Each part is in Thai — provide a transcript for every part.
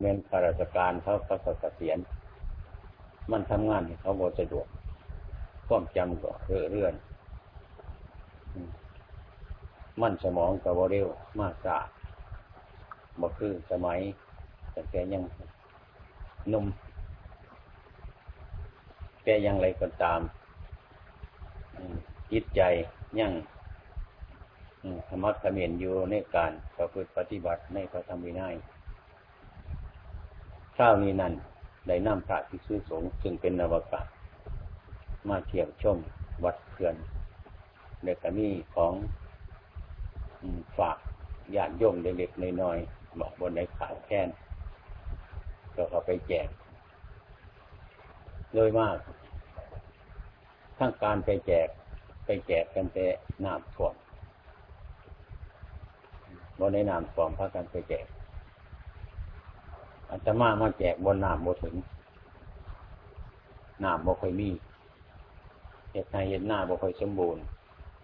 เงินข้าราชการเขาเขาก็เกษียณมันทำงานเขาบ่สะดวกความจำก็เรื่อเรื่อนมันสมองก็บ่เร็วมากสาบ่คือสมัยแต่แกยังนุ่มแกยังไรก็ตามจิตใจยังธรรมะขมินอยู่ในการประพฤติปฏิบัติในพระธรรมวินัย ข้าวนี้นั่นได้นำพระภิกษุสงฆ์ซึ่งเป็นนวกะมาเที่ยวชมวัดเขื่อนในกรณีของฝากญาติโยมเล็กๆน้อยๆบอกบนในขาแค้นก็เอาไปแจกโดยมากทั้งการไปแจก ไปแจกกันแต่น้ำท่วมบนในน้ำท่วมพากันไปแจก อาตมามาแจกบนน้ำโมถึงน้ำโมค่อยมีเหตุในเหตุหน้าโมค่อยสมบูรณ์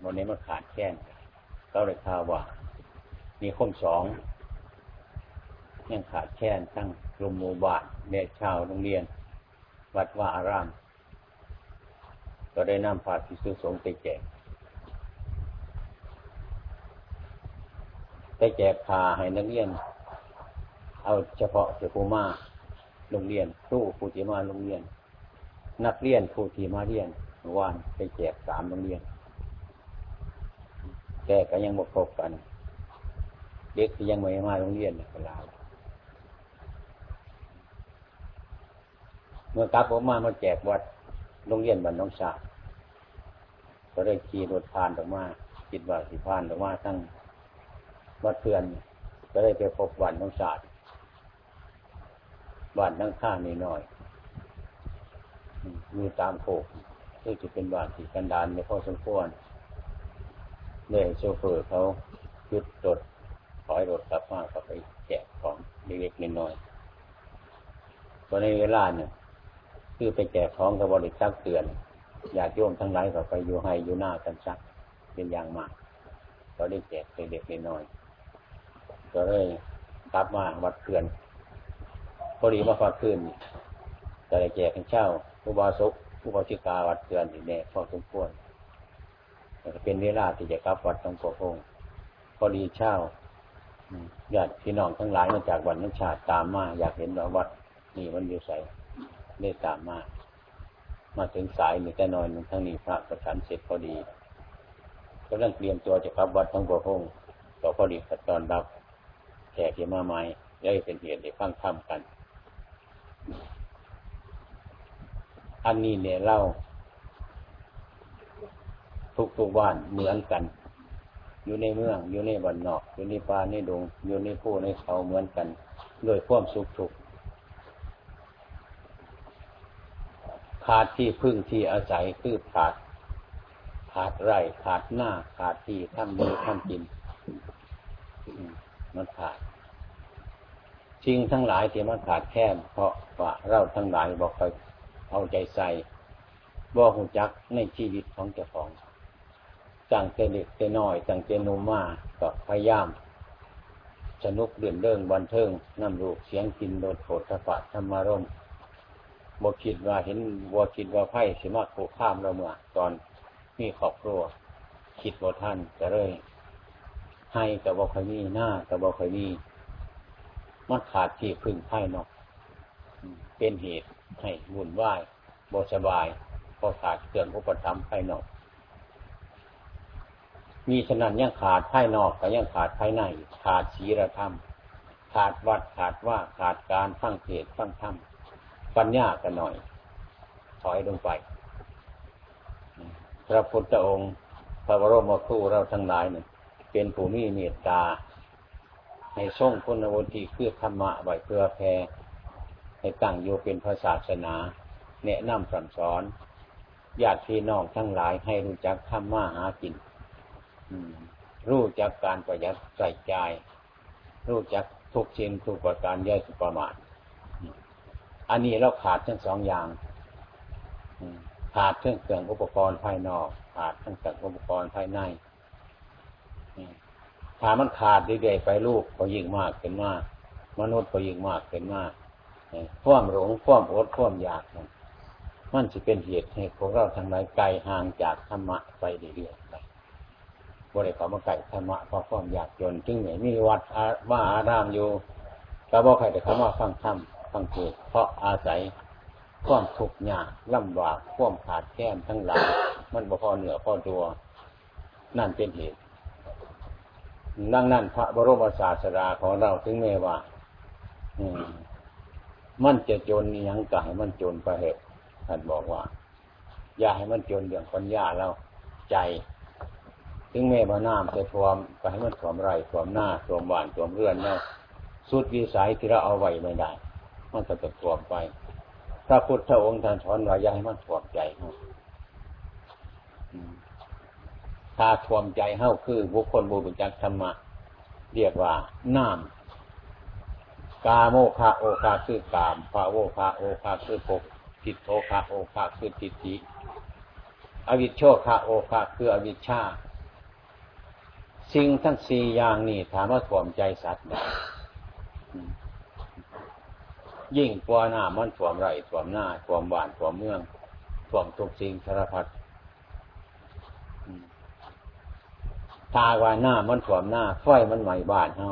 บนนี้มันขาดแค้นก็เลยข่าวว่ามีคนสองยังขาดแค้นทั้งกลุ่มหมู่บ้านเด็กชาวโรงเรียน วัดว่าอาราม ก็ได้นำพาพิสุสงไปแจกไปแจกพาให้นักเรียน เอาเฉพาะเจ้าผู้มาโรงเรียนครูผู้ที่มาโรงเรียน นักเรียนผู้ที่มาเรียนวานไปแจกสามโรงเรียน แต่ก็ยังบกครบกัน เด็กที่ยังไม่มาโรงเรียนเวลาเมื่อกลับออกมามาแจกวัดโรงเรียนบ้านน้องสาก็ได้ขี่รถผ่านออกมาคิดว่าสิผ่านออกมาทั้งวัดเพื่อนก็ได้ไปพบวันน้องสา บ้านนั่งข้างนิดหน่อยมีตามโขกที่จะเป็นบ้านที่กันดานในพอสมควรเลยโชเฟอร์เขายุดรถถอยรถกลับมาก็ไปแจกของเล็กๆน้อยๆตอนในเวลาเนี่ยคือไปแจกของกับบริษัทเตือน อยากโยมทั้งหลายก็ไปอยู่ให้อยู่หน้ากันซักเป็นอย่างมากก็ได้แจกเด็กๆน้อยๆก็เลยกลับมาวัดเกือน พอดีมาฟังขึ้นแต่แจกให้เช่าผู้บาสุกผู้บาชิกาวัดเกือนอี่แน่พอสมควรเป็นเวลาที่จะกลับวัดต้องโกงพอดีเช่าญาติพี่น้องทั้งหลายมาจากวันนันชาติตามมา อยากเห็นวัดนี่มันอยู่ใส่ได้ตามมามาถึงสายนี่แต่นอนทั้งนี้พระประชันเสร็จพอดีก็เรื่องเตรียมตัวจะกลับวัดทั้งโกงก็พอดีตอนรับแขกที่มาใหม่ได้เป็นเหตุได้ฟังธรรมกัน อันนี้เนี่ยเล่าทุกทุกบ้านเหมือนกัน อยู่ในเมือง อยู่ในบ้านนอก อยู่ในป่าในดง อยู่ในผู้ในเขาเหมือนกัน โดยความสุขทุกขาดที่พึ่งที่อาศัยคือขาด ขาดไร่ขาดหน้า ขาดที่ทำมือทำกิน มันขาด สิ่งทั้งหลายที่มันขาดแคลนเพราะว่าเราทั้งหลายบอกคอยเอาใจใส่บ่หูจักในชีวิตของเจ้าของจังเตเด็กเตน้อยจังเตนุมาก็พยายาม สนุกเดือนเดิงบันเทิงน้ำลูกเสียงกินโดดโผฏฐะธรรมารมบ่คิดว่าเห็นบ่คิดว่าไพ่สิมาโขข้ามเราเมื่อตอนมีครอบครัว คิดบ่ท่านก็เลย ให้กับบ่คอยมีหน้ากับบ่คอยมี มันขาดที่พึ่งภายนอกเป็นเหตุให้วุ่นวายบสบายเพราะขาดเครื่องอุปถัมภ์ภายนอก มีฉะนั้นยังขาดภายนอกก็ยังขาดภายใน ขาดศีลธรรม ขาดวัดขาดว่าขาดการฟังเทศฟังธรรมปัญญากันหน่อย ถอยลงไป พระพุทธองค์ พระบรมครูเราทั้งหลายเนี่ยเป็นผู้มีเมตตา ให้ส่งคุณวุฒิคือธรรมะไว้เพื่อแพ่ให้ตั้งอยู่เป็นพระศาสนา แนะนำสั่งสอนญาติพี่น้องทั้งหลายให้รู้จักทำมาหากินรู้จักการประหยัดใส่ใจรู้จักทุกชิ้นทุกประการย่อยสุประมาทอันนี้เราขาดทั้งสองอย่างขาดเครื่องเครื่องอุปกรณ์ภายนอก ขาดทั้งเครื่องอุปกรณ์ภายใน ถ้ามันขาดเรื่อยๆไปลูกก็ยิ่งมากขึ้นมาก มนุษย์ก็ยิ่งมากเป็นมากความหลงความอดความอยากนั่นมันจะเป็นเหตุให้พวกเราทั้งหลายไกลห่างจากธรรมะไปเรื่อยๆไปบริขามาไก่ธรรมะเพราะความอยากจนจึงไหนมีวัดว่าอารามอยู่ก็บอกใครแต่เขามาฟังธรรมฟังเทศเพราะอาศัยความทุกข์ยากลำบากความขาดแคลนทั้งหลายมันบ่พอเหนือพอตัว นั่นเป็นเหตุ ดังนั้นพระบรมศาสดาของเราถึงแม้ว่าอืมันจะจนยังกายมันจนไปเหตุท่านบอกว่า อย่าให้มันจนเรื่องปัญญาเราใจ ถึงแม้ว่าน้ำจะท่วมก็ให้มันท่วมไรท่วมหน้าท่วมบ้านท่วมเรือนแล้วสุดวิสัยที่เราเอาไว้ไม่ได้ มันก็จะท่วมไปพระพุทธองค์ท่านสอนว่าอย่าให้มันท่วมใจถ้า ท่วมใจเฮ้าคือ บุคคลบูบุญจักธรรมะเรียกว่าน้ำกาโมคาโอคาคือกามพาโวคาโอคาคือภพทิฏโทคาโอคาคือทิฏฐิอวิชโชคาโอคาคืออวิชชา สิ่งทั้งสี่อย่างนี้ถามว่าถ่วมใจสัตว์ยิ่งกว่าหน้ามันถ่วมไรถ่วมหน้าถ่วมบ้านถ่วมเมืองถ่วมทุกสิ่งสารพัด ตาว่าหน้ามันถ่วมหน้าไฟมันไหม้บ้านเฮา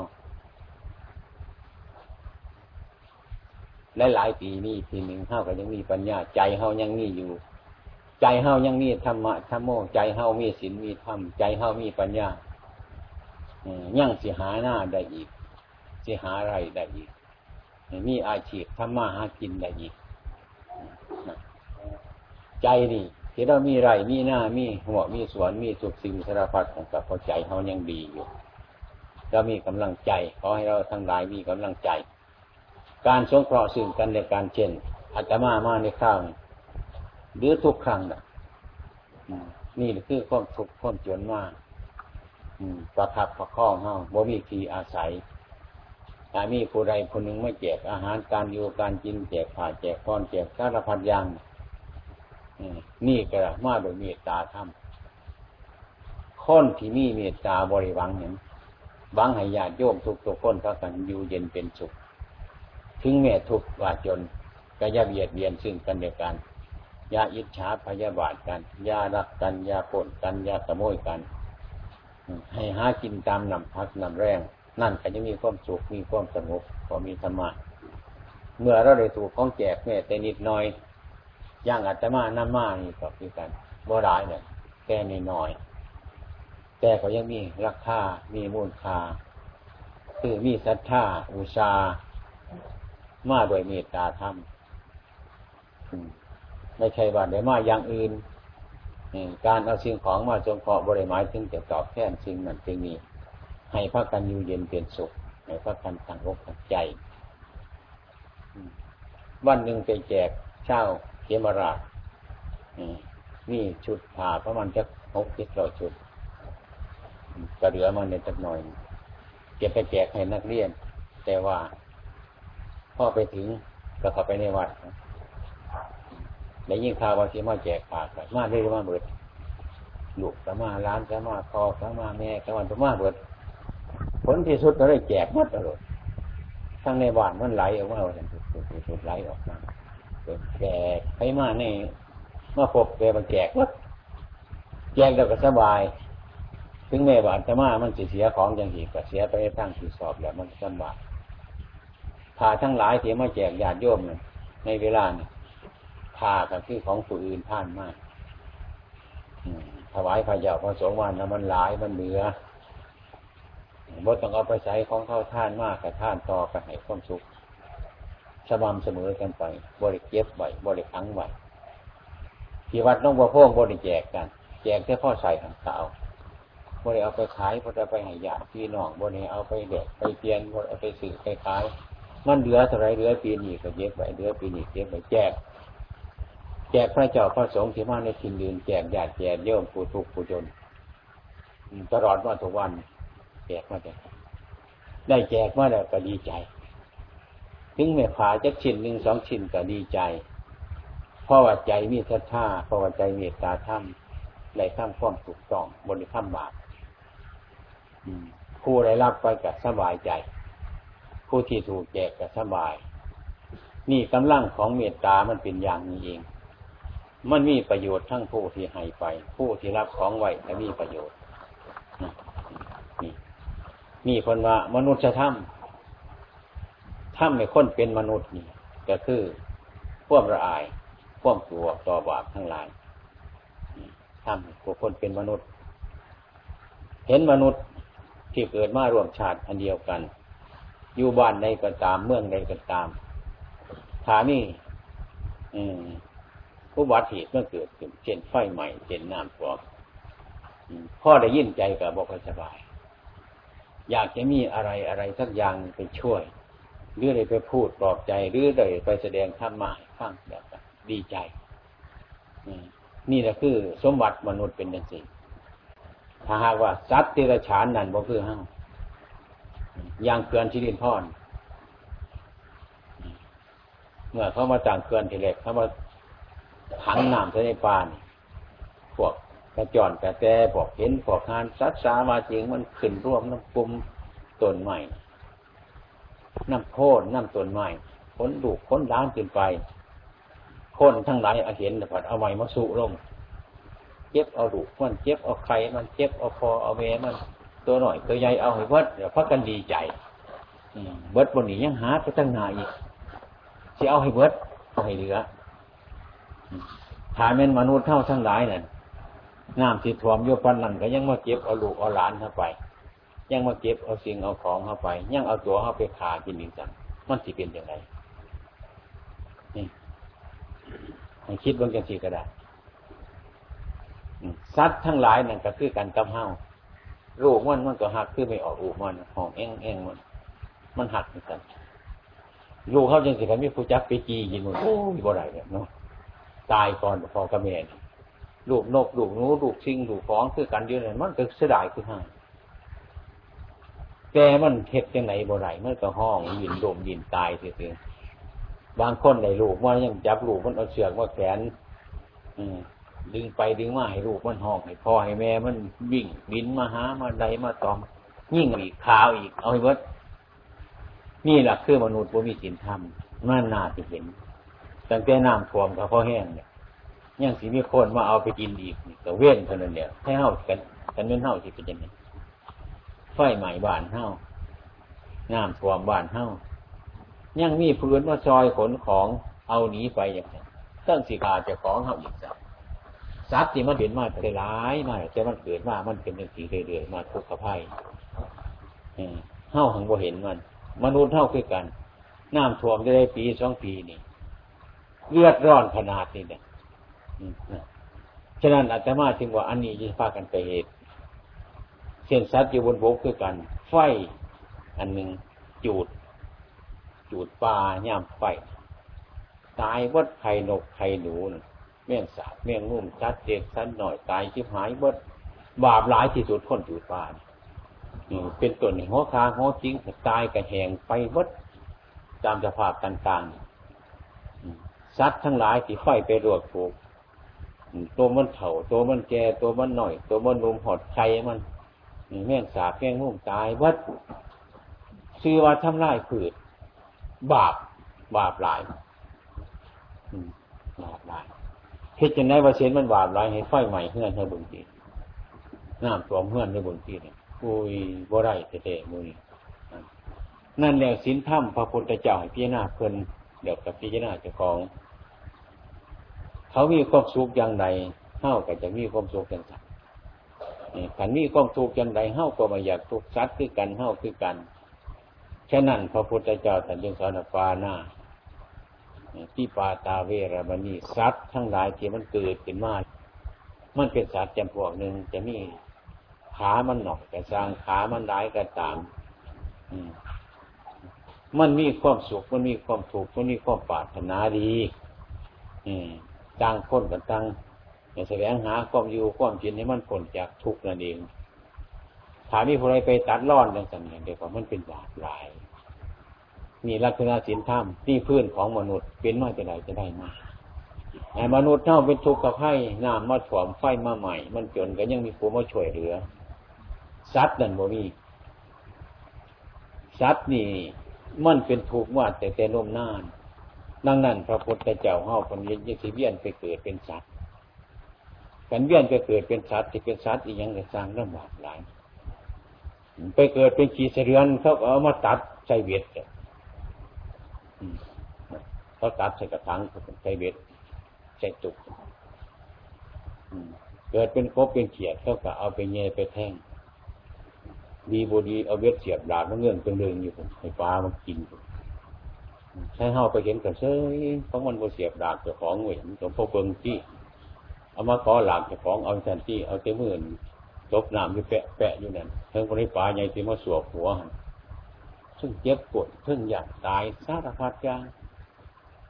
และหลายปีนี้ปีหนึ่งเฮาก็ยังมีปัญญา ใจเฮายังมีอยู่ ใจเฮายังมีธรรมะธรรมโมใจเฮามีศีลมีธรรมใจเฮามีปัญญายังสิหาหน้าได้อีกสิหาไรได้อีกมีอาชีพทำมาหากินได้อีกใจนี่ ที่เรามีไรมีหน้ามีหัวมีสวนมีสุขสิ่งสารพัดของกับพอใจเขายังดีอยู่ เรามีกำลังใจขอให้เราทั้งหลายมีกำลังใจ การสงเคราะห์ซึ่งกันในการเช่นอาตมามาในข้าวหรือทุกครั้งนะนี่คือความทุกข์ความจนมากประคับประคองเฮาบ่มีทีอาศัยถ้ามีผู้ใดคนหนึ่งไม่แจกอาหารการอยู่การกินแจกผ่าแจกพรแจกสารพัดอย่าง นี่ก็มาโดยเมตตาธรรมคนที่มีเมตตาบริวังเห็นวังให้ญาติโยมทุกทุกคนก็กันอยู่เย็นเป็นสุข ถึงแม้ทุกข์ว่าจนก็อย่าเบียดเบียนซึ่งกันเดียวกันอย่าอิจฉาพยาบาทกันอย่ารักกันอย่าปนกันอย่าขโมยกัน ให้หากินตามนำพักนำแรง นั่นก็จะมีความสุขมีความสงบพอมีธรรมะเมื่อเราได้ถูกของแจกแม่แต่นิดหน่อย ย่างอาตมาน้ำมานี่ก็คือกันบ่ร้ายเนี่ยแก่นน้อยแต่ก็ยังมีราคา มีมูลค่า คือมีศรัทธาอุชา มาโดยเมตตาธรรมไม่ใช่ว่าได้มาอย่างอื่น การเอาสิ่งของมาจงเคาะบริหมายถึงจะตอบแทนสิ่งนั้นสิ่งนี้ ให้พักกันอยู่เย็นเป็นสุข ให้พักกันตั้งอกตั้งใจ วันหนึ่งไปแจกเช่า มราชนี่ชุดผ่าประมาณจะหกเจ็ดร้อยชุดก็เหลือมาในจักหน่อยเก็บไปแจกให้นักเรียน แต่ว่าพ่อไปถึงก็เข้าไปในวัดได้ยิ่งข่าวว่าที่มาแจกผ่ากันมาเรื่อยมาเบิดลูกก็มาร้านก็มาคอก็มาแม่ก็มามาเบิด ผลที่สุดก็ได้แจกหมดเลยทั้งในบ้านมันไหลออกมาเลยสุดไหลออกมา แจกไปมาในมาพบแกมาแจกวัดแจกแล้วก็สบาย ถึงแม่บาดจะมามันเสียของอย่างที่ก็เสียไปทั้งที่สอบแล้วมันสบายพาทั้งหลายที่มาแจกญาติโยมในเวลาเนี่ยพากับที่ของผู้อื่นท่านมากถวายพระเจ้าพระสงฆ์วันนะมันหลายมันเหลือบดต้องเอาไปใช้ของเข้าท่านมากกับท่านต่อกันให้ความสุข สม่ำเสมอกันไป บริเก็บไว้บริขังไว้ที่วัดน้องบัวพงบริแจกกัน แจกแค่พ่อใส่ขังสาบริเอาไปขายบริเอาไปให้ญาติพี่น้องบริเอาไปเด็กไปเปลี่ยนบริเอาไปสื่อไปขาย มันเหลือเท่าไรเหลือปีนี้ก็เย็บไว้เหลือปีนี้เย็บไว้แจก แจกพระเจ้าพระสงฆ์ที่มาในทินดินแจกญาติแจกโยมผู้ทุกข์ผู้จนตลอดวันทุกวัน แจกมาแจกได้แจกมาแล้วก็ดีใจ ถึงแม่ขาจะชิ้นหนึ่งสองชิ้นก็ดีใจเพราะว่าใจมีศรัทธาเพราะว่าใจเมีตาธรรมไหลข้ามความถูกต้องบริข้ามบาปผู้ได้รับไปกับสบายใจ ผู้ที่ถูกแจกก็สบาย นี่กำลังของเมตตามันเป็นอย่างนี้เอง มันมีประโยชน์ทั้งผู้ที่ให้ไป ผู้ที่รับของไว้ก็มีประโยชน์ นี่นี่คนว่ามนุษยธรรม ถ้าไม่ค้นเป็นมนุษย์นี่ก็คือพ่วกระอายพวกตัวต่อบาปทั้งหลายทำผู้คนเป็นมนุษย์ เห็นมนุษย์ที่เกิดมาร่วมชาติอันเดียวกัน อยู่บ้านใดก็ตามเมืองใดก็ตามถามีผู้บาดเหตุเมื่อเกิดขึ้นเช่นไฟใหม่เช่นน้ำท่วมพ่อได้ยินใจกับบอกสบาย อยากจะมีอะไรอะไรสักอย่างไปช่วย หรือได้ไปพูดปลอบใจหรือได้ไปแสดงธรรมะฟังแบบดีใจนี่แหละคือ สมบัติมนุษย์เป็นอย่างสิ่งถ้าหากว่าสัตว์ติรฉานนั่นบ่คือห้าอย่างเกลือนชิลินพอนเมื่อเขามาต่างเกลือนทีเล็กเขามาขังน้ำในป่านพวกกระจอนกระแตพวกเห็นพวกงานสัตว์สามาจริงมันขึ้นร่วมน้ำปุ่มต้นใหม่ น้ำโคตรน้ำต้นไม้ค้นดูค้นล้างขึ้นไปคนทั้งหลายอาเห็นแต่ผัดเอาไม้มาสุลงเจ็บเอาดุมันเจ็บเอาไข่มันเจ็บเอาคอเอาเมมัน ตัวหน่อยตัวใหญ่เอาให้เบิดเดี๋ยวพักกันดีใจเบิดบนนี้ยังหาไปตั้งนาอีกจะเอาให้เบิดเอาให้เหลือถามเป็นมนุษย์เท่าทั้งหลายนั่นน้ำสิท่วมโยปันนั่นก็ยังมาเจ็บเอาลูกเอาหลานเข้าไป ยังมาเก็บเอาสิ่งเอาของเข้าไป ยังเอาตัวเข้าไปขากินอีกจังมันสิเป็นยังไงนี่ให้คิดบางจังสีก็ได้สัตว์ทั้งหลายนั่นก็คือการกำเฮาลูกมันมันก็หักคือไม่ออกอูมันหองเอ็งเอ็งมัน มันหักเหมือนกันลูกเขาจังสิเขามีผู้จักไปจีกินมันโอ้ยบ่ได้เนี่ยเนาะตายก่อนพอกระเมนลูกนกลูกนูลูกชิงลูกฟองคือกันเยอะเลยมันก็เสียดายคือห้า แกมันเท็ดยังไงบ่ไรมันก็ห้องยินโดมยินตายเสียๆบางคนในลูกว่ายังจับลูกมันเอาเชือกว่าแขนดึงไปดึงมาให้ลูกมันห้องให้พ่อให้แม่ มันวิ่งบินมาหามาใดมาตอม ยิ่งอีกขาวอีก เอาให้วัดนี่แหละคือมนุษย์ว่ามีศีลธรรมมันน่าจะเห็นตั้งแต่น้ำท่วมกับพ่อแห้งเนี่ยยังสีมีคนมาเอาไปกินอีกแต่เว้นเท่านั้นเนี่ยให้เฮากันกันเว้นเฮาที่เป็นยังไง ไฟใหม่บ้านเฮ้าน้ำท่วมบ้านเฮ้ายังมีพื้นว่าซอยขนของเอาหนีไปอย่างนี้ตั้งสิกาจะของเฮาอีกสักทรัพย์ที่มันเห็นมาแต่ร้ายมาแต่มันเกิดมามันเป็นอย่างสีเรื่อยๆมาทุกข์กับไพ่เฮ้าหังบ่เห็นมัน มนุษย์เท่าคือกัน น้ำท่วมได้ปีสองปีนี่เลือดร้อนขนาดนี้เนี่ยฉะนั้นอาตมาจึงว่าอันนี้จะพากันไปเหตุ ช่นสัตว์อยู่บนบกคือกัน ไฟ อันหนึ่งจูด จูดปลาย่ามไฟ ตายวัดไข่นกไข่หนูแม่งสาบแม่งนุ่มชัดเด็กสันหน่อยตายชิบหายวัดบาปหลายที่สุดคนจูดปลาเป็นตัวหนึ่งหัวคาหัวจริงตายกระแหงไปวัดตามสภาพต่างๆสัตว์ทั้งหลายที่ไฟไปรวดถูกตัวมันเถ่าตัวมันแก่ตัวมันหน่อย ตัวมันนุ่มหอดไข่มัน แม่งสาแม่งมุ่งตายวัดซื้อว่าทำลายผืดบาปบาปหลายบาปหลายคิดจะได้ว่าเชนมันบาปหลายให้ไฟใหม่เฮือนให้บุญทีน้ำตัวเฮือนให้บุญทีเนี่ยอุ้ยบ่ไรเตะมือนั่นแหละสินถ้ำพระพุทธเจ้าให้พิจารณาเพิ่นเดี๋ยวกับพิจารณาเจ้าของ เขามีความสุขอย่างไรเท่ากับจะมีความสุขอย่างไร ขันมีความทุกข์ยังไงเฮ้าก็มาอยากทุกข์ซัดคือกันเฮ้าคือกันแค่นั้นพระพุทธเจ้าท่านยังสอนปาหน้าที่ปาตาเวรมณีสัตว์ทั้งหลายที่มันเกิดขึ้นมามันเป็นสัตว์จำพวกหนึ่งจะมีขามันหนอกแต่สร้างขามันร้ายก็ตามมันมีความสุขมันมีความถูกมันมีความปรารถนาดีต่างคนกันต่าง แสวงหาความอยู่ความกินให้มันพ้นจากทุกข์นั่นเองถามมีผู้ใดไปตัดร่อนดังสั่งเดียวกับมันเป็นบาปลายนี่ลักษณะสินธรรมนี่พื้นของมนุษย์เป็นมาจะไหนจะได้มาไอ้มนุษย์เท่าเป็นทุกข์กับไฟน้ำมาถ่วมไฟมาใหม่ มันจนก็ยังมีผู้มาช่วยเหลือสัตว์นั่นบ่มีสัตว์นี่มันเป็นถูกข์ว่าแต่แต่ลมนานดังนั้น พระพุทธเจ้าเฮาคนนี้ยังสิเวียนไปเกิดเป็นสัตว์ กันเวียนไปเกิดเป็นสัตว์ที่เป็นสัตว์อีกอย่างก็สร้างลำบากหลายไปเกิดเป็นขีเสือนเขาเอามาตัดใส่เวทเขาตัดใส่กระถางใส่เวทใส่ตุกเกิดเป็นกบเป็นเขียดเขาก็เอาไปเงยไปแท่งดีบดีเอาเวทเสียบดาบมันเงื่อนเป็นเรืองอยู่ไฟฟ้ามันกินใช้เฮาไปเห็นกันเฉยเพราะมันโมเสียบดาบเจ้าของเห็นหลวพ่อเบิงที่ เอามาขอหลักเจ้าของเอาแทนที่เอาเจ้ามื่นจบน้ำอยู่แปะแปะอยู่นั่นเพิ่งคนนี้ปลาใหญ่ที่มาสวบหัวซึ่งเจ็บปวดเพิ่งอยากตายสารพัดอย่าง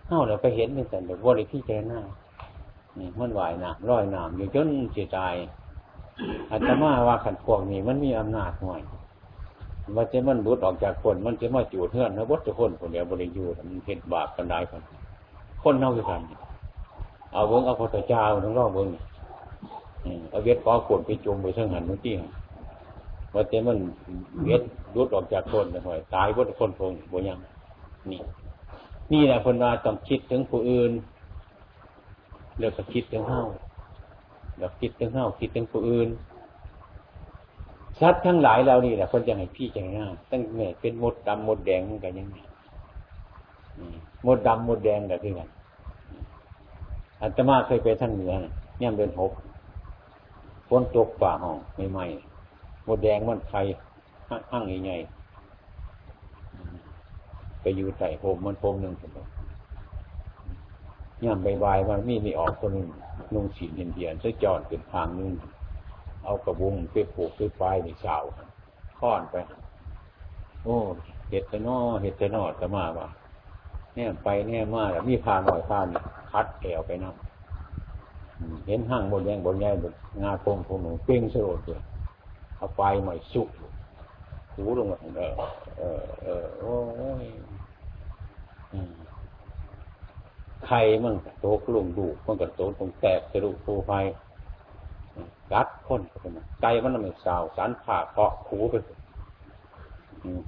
เฮาเราไปเห็นในแต่แบบว่าในที่เจหน้านี่มันวายน้ำร้อยน้ำอยู่จนเสียใจอาตมาว่าขันพวกนี้มันมีอำนาจหน่อยมันจะมันรุดออกจากคน มันจะมาจูดเฮือนนะวัตถุคนคนเดียวบริยูมันเห็นบาปกันได้คนคนเน่าด้วยกัน เอาเบิ้งเอาพระเจ้าทั้งรอบเบิ้งเอาเวทก้อขนไปจมไปเชิงหันเมื่อกี้ว่าจะมันเวทรุดออกจากคนหน่อยตายวัตถุคนพงบ่ยังนี่ นี่แหละคนว่าต้องคิดถึงผู้อื่นเลือกคิดถึงเฮาเลือกคิดถึงเฮาคิดถึงผู้อื่นชัดทั้งหลายเรานี่แหละคนจะให้พี่ใจง่ายตั้งแต่เป็นมดดำมดแดงกันยังไงมดดำมดแดงกันที่กัน อัตมาเคยไปท่านเหนือเนี่ยเป็นหกฝนตกป่าห้องไม่ไหมดแดงมันไฟห้างใหญ่ไปอยู่ใส่โฮมมันโฮมหนึ่งผมย่ำใบใบมันมีไมีออกคนนึ่งนุ่งสีเดียนๆใช้จอดเป็นทางนึงเอากระบุงไปผูกไปไฟในเสาค้อนไป โอ้เห็ดต่นอเห็ดต่นอจะมาว่เนี่ยไปเนี่ยมาแล้วมีพาหน่อยพาน คัดแกวไปนั่งเห็นห้างบนแยงบนแยงบนงาโป่งโป่งเป้งสลดเลยเอาไฟใหม่สุกหูลงมาเออเออเออโอ้ยใครมันโตกลุ่มดูมันก็โตตรงแตกสรุปโปรไฟกัดคนไก่มันไม่สาวสารผ่าเคาะขูไป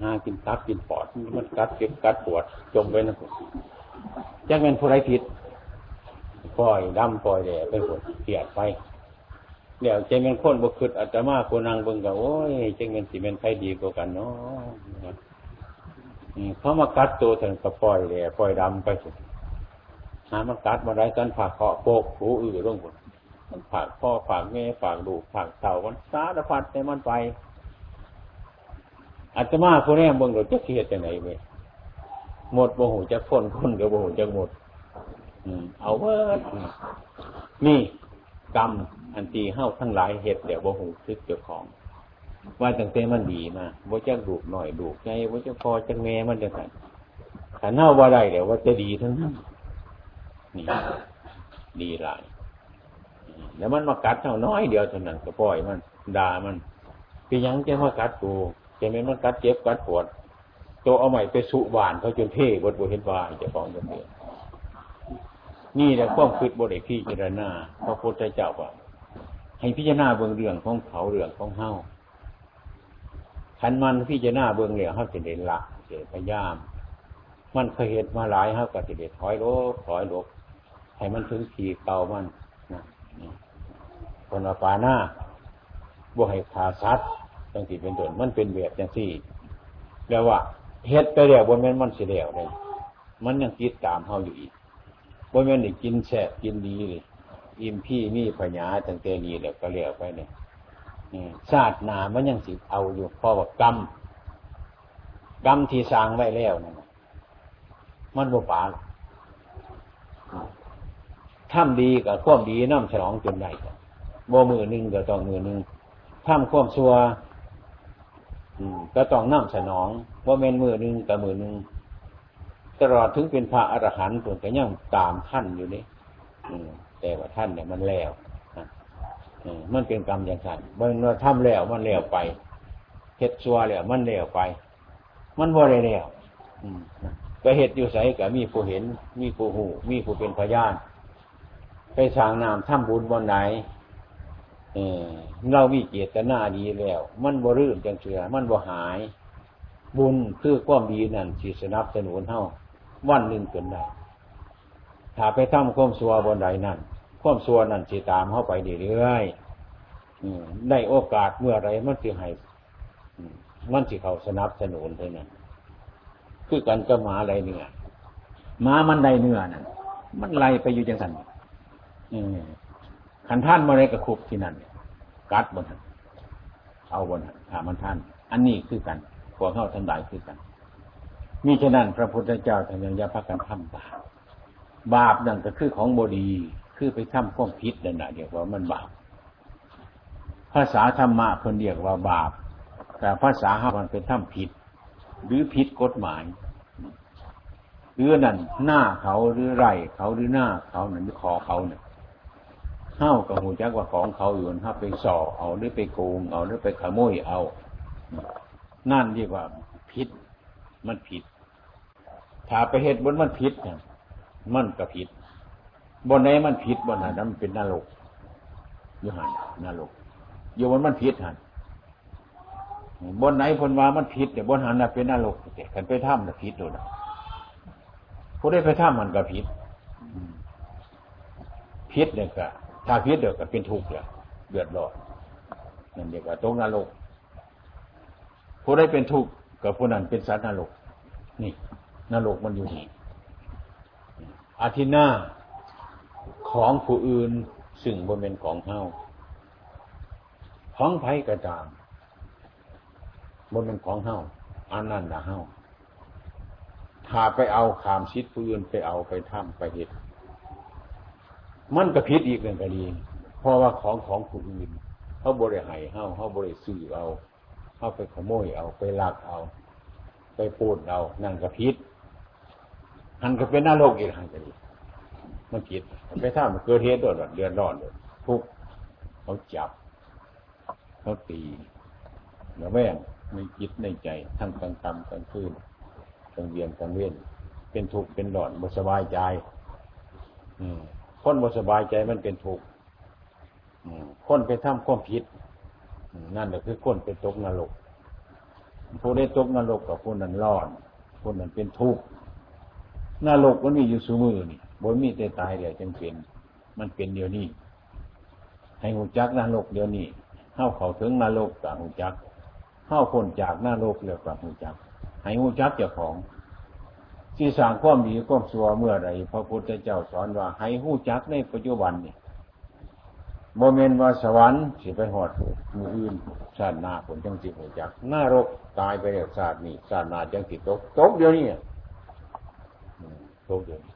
ห้ากินตับกินปอด มันกัดเก็บกัดปวด จมไปนะผมจักเป็นผู้ไรผิด ปล่อยดำปล่อยแหล่เป็นคนเกลียดไปเดี๋ยวเจะเป็นคนบุคคลอาตมาโคนนางเบิ่งกับโอ้ยเจะเป็นสิเป็นใครดีกว่ากันเนาะเขามากัดตัวถึงก็ปล่อยแหล่ปล่อยดำไปสุดหามันกัดมาได้กันผ่าเคาะโปกหูอื่นร่วงหมดมันฝากพ่อฝากแม่ฝากลูกฝากเต่ามันสารพัดในมันไปอาตมาโคนแรกเบิ่งเราจะเสียจะไหนเว้ยหมดโมโหจะคนคนกับโมโหจะหมด เอาเวิร์ดนี่กรรมอันตีเฮ้าทั้งหลายเหตุเดี๋ยวโมโหซึกเจ้าของ ว่าตั้งแต่มันดีมาว่าจะดูหน่อยดูใจว่าจะพอจะแม่มันจะสั่นขันเน่าว่าได้เดี๋ยวว่าจะดีทั้งนั้นนี่ดีหลายแล้วมันมากัดเท่าน้อยเดียวเท่านั้นก็ปล่อยมันด่ามันพี่ยังจะมากัดกูจะไม่มันกัดเจ็บกัดปวดตัวเอาใหม่ไปสุบานเขาจนเท่บดบดเห็นวานจะฟ้องจนเท่ นี่แหละความคิดบดไอพี่เจรณาพระพุทธเจ้าว่าให้พิจารณาเบื้องเรื่องของเขาเรื่องของเฮาขันมันพิจารณาเบื้องเรื่องเขาจะเด่นละจะพยายาม มันเคยเห็นมาหลายเขาก็จะเด็ดถอยลบถอยลบให้มันถึงขีเก่ามันนะคนว่าปาหน้าบ่ให้ขาซัดจังสี่เป็นต้นมันเป็นแบบจังสี่ แล้วว่าเฮ็ดไปแล้วบนแม่นมันเสียแล้วเลยมันยังคิดตามเฮาอยู่อีก บนแม่นได้กินแช่กินดีเลยอิ่มพี่มีปัญาตั้งแต่นี้แล้วก็เลี้ยวไปเนี่ยชาติหนามันยังสิเอาอยู่เพราะว่ากรรมกรรมที่สร้างไว้แล้วนั่นมันบ่ปาทำดีกับควมดีน้ำฉลองจนได้บ่มือหนึ่งก็ต้องมือหนึ่งทำควมชัวก็ต้องน้ำฉนองว่าเมนมือหนึ่งกับมือหนึ่ง ตลอดถึงเป็นพระอรหันต์ตัวก็ยังตามท่านอยู่นี่แต่ว่าท่านเนี่ยมันแล้วมันเป็นกรรมอย่างนั้นเมื่อทำแล้วมันแล้วไปเฮ็ดชัวแล้วมันแล้วไป มันบ่ได้แล้วก็เฮ็ดอยู่ใส่กับมีผู้เห็น มีผู้หูมีผู้เป็นพยานไปสร้างนามทำบุญบนไหนเออเรามีเจตนาดีแล้ว มันบ่รื่นจังเสือมันบ่หาย บุญคือความดีนั่นสิสนับสนุนเฮา วันหนึ่งเกินได้ถ้าไปทำความสัวบนใดนั่นความสัวนั่นสิตามเฮาไปเรื่อยๆได้โอกาสเมื่อไรมันสิให้มันสิเขาสนับสนุนเท่านั้นคือกันก็หมาอะไรเนื้อหมามันได้เนื้อนั่นมันไล่ไปอยู่จังสันขันท่านมาไรกับคุบที่นั่นกัดบนเอาบนถามันท่าน อันนี้คือกันพวกเข้าทั้งหลายคือกัน มีฉะนั้นพระพุทธเจ้าท่านยังยาพักกันทำบาปบาปนั่นก็คือของบดีคือไปทำข้อพิษนั่นแหะเดียกว่ามันบาปภาษาธรรมะคนเรียกว่าบาป แต่ภาษาฮามันเป็นทำผิด หรือผิดกฎหมายหรือนั่นหน้าเขาหรือไรเขาหรือหน้าเขาหรือคอเขาเนี่ยเข้ากับหูจักว่าของเขาอยู่ถ้าไปสอบเอาหรือไปโกงเอาหรือไปขโมยเอา นั่นเรียกว่าผิด มันผิด ถ้าไปเหตุบนมันผิดเนี่ยมันก็ผิดบนไหนมันผิดบนไหนนั้นมันเป็นนรกอยู่หันนรกอยู่บนมันผิดหันบนไหนพนว่ามันผิดแต่บนหันน่ะเป็นนรกแต่กันไปถ้ำน่ะผิดเลยผู้ได้ไปถ้ำมันก็ผิดผิดเนี่ยก็ถ้าพิษเดือดก็เป็นทุกข์เลยเดือดร้อนนั่นเรียกว่าตกนรกผู้ได้เป็นทุกข์กับผู้นั้นเป็นสัตว์นรกนี่ นรกมันอยู่นี่อาทิหน้าของผู้อื่นซึ่งบนเป็นของเฮาของไผ่กระจามบนเป็นของเฮาอันนั้นนะเฮาถ้าไปเอาขามชิดผู้อื่นไปเอาไปทำไปเหตุมันก็ผิดอีกเรื่องกดีเพราะว่าของของผู้อื่นเขาบริหายเฮาเขาบริสื่อเอาเขาไปขโมยเอาไปลักเอา ไปปูดเอานั่นก็ผิด หันก็เป็นหน้าโลกอีกหันก็ดีมันผิดไปถ้ามันเกิดเหตุด้วยเดือดร้อนเลยทุกเขาจับเขาตีแล้วแม่งไม่คิดในใจ ทั้งกลางกรรมกลางคืนกลางเวียนกลางเวียนเป็นทุกข์เป็นหลอนบ่สบายใจอืมคนบ่สบายใจมันเป็นทุกข์คนไปทำความผิดนั่นแหละคือคนไปตกนรกผู้ได้ตกนรกกับผู้นั้นร้อนผู้นั้นเป็นทุกข์ นรกมันมีอยู่สูมือนี่บนมีแต่ตายเดี๋ยวจึงเป็นมันเป็นเดียวนี้ ให้หูจักนรกเดียวนี้เข้าเขาถึงนรกกับหูจักเข้าคนจากนรกเรียกกับหูจัก ให้หูจักเจ้าของที่สร้างความดีความสัวเมื่อไรพระพุทธเจ้าสอนว่า ให้หูจักในปัจจุบันนี่โมเมนต์ว่าสวรรค์สิไปหอดมืออื่นชาติหน้าผลจังสิหูจักนรกตายไปแล้วชาตินี้ชาติหน้าจังสิตกตกเดี๋ยวนี้ ตกเดี๋ยวนี้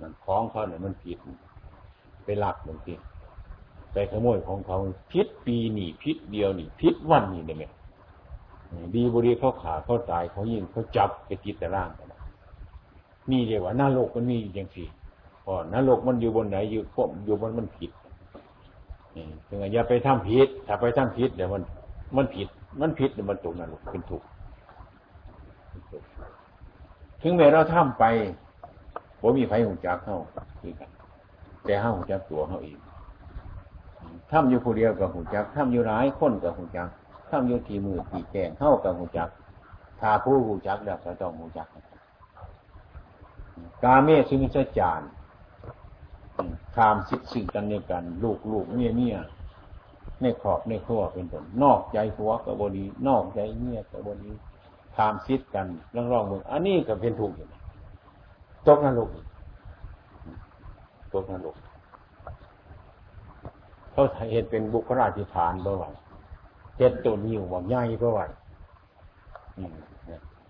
มันคล้องเขาเนี่ยมันผิด ไปหลักบางทีไปขโมยของเขาพิษปีนี่พิษเดียวนี่พิษวันนี่เนี่ยดีบรีเขาขาเขาตายเขายิงเขาจับไปติดแต่ร่างกันนี่เรียกว่าหน้าโลกมันมีอย่างสี่พอหน้าโลกมันอยู่บนไหนอยู่พวกอยู่บนมันผิดนี่ถึงอย่าไปทำผิดถ้าไปทำผิดเดี๋ยวมัน มันผิด มันผิดเดี๋ยวมันตกนรกเป็นถูกถึงแม้เราทำไป ผมมีไฟหูจักเข้าคือกันแต่ห้าหูจักตัวเขาเองทำอยู่คนเดียวกับหูจักทำอยู่หลายคนกับหูจักทำอยู่ทีมือทีแกงเข้ากับหูจักถ้าผู้หูจักแล้วก็ต้องหูจัก กาเมสุมิจจารคามสิสิ่งกันในกัน ลูกลูกเมียเมียในขอบในครัวเป็นต้นนอกใจหัวกับบดี นอกใจเมียกับบดีคามสิทธิ์กันร่องร่องมืออันนี้ก็เป็นถูกอยู่ ตกนรกตกนรกเขาเห็นเป็นบุคลาธิฐานบ่ไหวเจ็ดตัวนิ้วว่าใหญ่บ่ไหว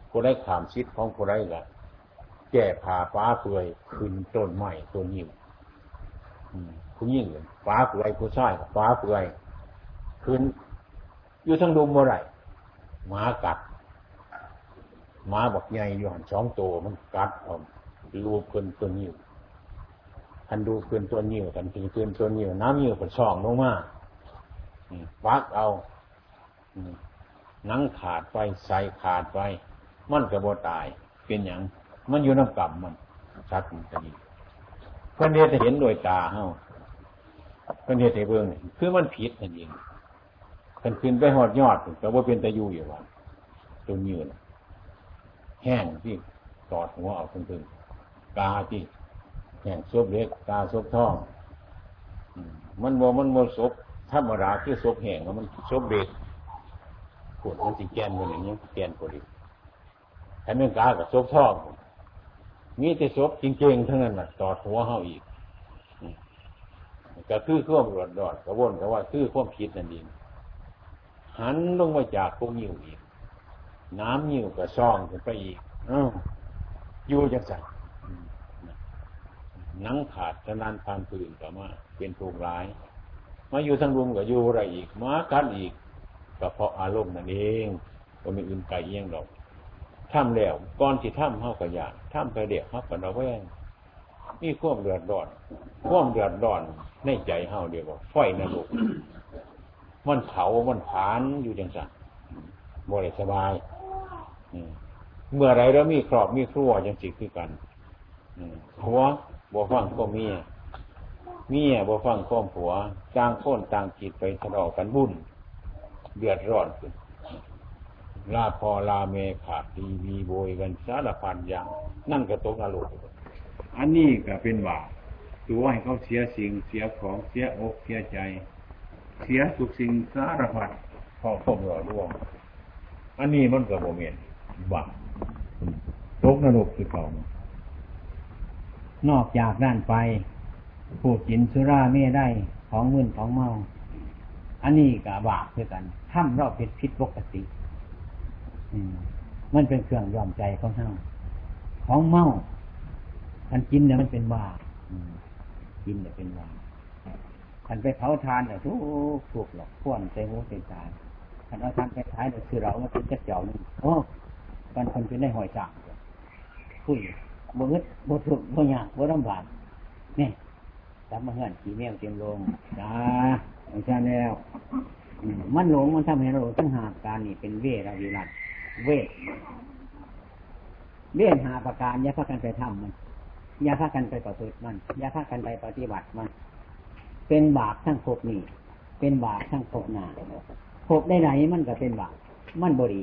ผู้ได้ขามชิดของผู้ได้ละแก่ผ่าฟ้าเปื่อยขึ้นต้นไม้ต้นยิ้วผู้ยิ่งฟ้าเปื่อยผู้ชายฟ้าเปื่อยขึ้น อยู่ทั้งดุมเมื่อไรหมากัดหมาบอกใหญ่อยู่หันสองตัวมันกัดเอาลูกขึ้นตัวนิ้วทันดูขึ้นตัวนิ้วกันถึงขึ้นตัวนิ้วน้ำนิ้วเป็ช่องลงมาฟักเอานังขาดไปใส่ขาดไปมันกระโบตาย เป็นอย่างมันอยู่น้ำกรรมมันชัดมันจะดีเพื่อนเีจะเห็นโดยตาเฮ้าเพื่อนเฮ็ดให้เบิ่งคือมันผิดนั่นเองกันขึ้นไปหอดยอดก็ว่าเป็นตะยูอยู่ว่าตัวยืนแห้งที่ตอดหัวเอาทึงๆ กาที่แห้งซบเล็กกาซบท้องมันบ่มันบ่ซบธรรมดาคือซบแห้งมันซบเด็กปวดมันสิแกนมันอย่างนี้แกนปวดอีกถ้าเมื่อกากับซบท้องมีแต่ซบจริงๆทั้งนั้นน่ะตอดหัวเฮาอีกก็คือข้อมรวดดอดกระวนกระว่าคือข้อมคิดนั่นเองหันลงมาจากพวกนิ้วอีก น้ำนิ้วก็ซ่องขึ้นไปอีกออยู่จังสัน นังขาดฉะนั้นทานปืนก็มาเป็นถูกร้าย มาอยู่ทั้งรุมก็อยู่อะไรอีกมากันอีกก็เพราะอารมณ์นั่นเองก็ไม่อื่นไกลเอียงหรอกทำแล้วก่อนที่ทำเข้ากับยาทำไปเด็กเข้ากับระแวงมีความเดือดร้อนความเดือดร้อนในใจเฮาเดียวว่าไฟนรกมันเผามันผานอยู่จังสันบ่ได้สบายเมื่อไรแล้วมีครอบมีครัวจังสิคือกันผัว บ่ฟังก็เมียเมียบ่ฟังข้อมผัวต่างคนต่างจิตไปทะเลาะกันบุญเดือดร้อนขึ้นลาพอลาเมขาดดีมีโบยกันสารพันอย่าง นั่นก็ตกนรกอันนี้ก็เป็นบาปตัวให้เขาเสียสิ่งเสียของเสียอกเสียใจ เสียทุกสิ่งสารพัดพอคมหล่อร่วง อันนี้มันก็บ่เมียนบาปตกนรกคือเขาน นอกจากด้านไปผูกกินสุราเม่ได้ของมึนของเมา อันนี้กับบาปคือกันถ้ำรอบผิดผิดปกติมันเป็นเครื่องยอมใจของเฮาของเมาอันกินเนี่ยมันเป็นบาปกินเนี่ยเป็นบาปอันไปเผาทานเนี่ยทุกถูกหลอกพ่วนใจหูใจตาอันเอาทานไปท้ายเนี่ยคือเรามันเป็นเจ้าเจ้านี่โอ้กันคนเป็นได้หอยจังคุย บ่เงิดบ่ถูกบ่ยากบ่ลำบากนี่จำมาเฮือนขี่แมวเต็มลงจ้าไม่ใช่แล้วมันหลงมันทำให้เราต้องหาการนี่เป็นเวรวิรัตเวทเวทหาประการอย่าพากันไปทำมันอย่าพากันไปประพฤติมันอย่าพากันไปปฏิบัติมัน เป็นบาปทั้งภพนี้ เป็นบาปทั้งภพหน้าภพได้ไหนมันก็เป็นบาปมันบรี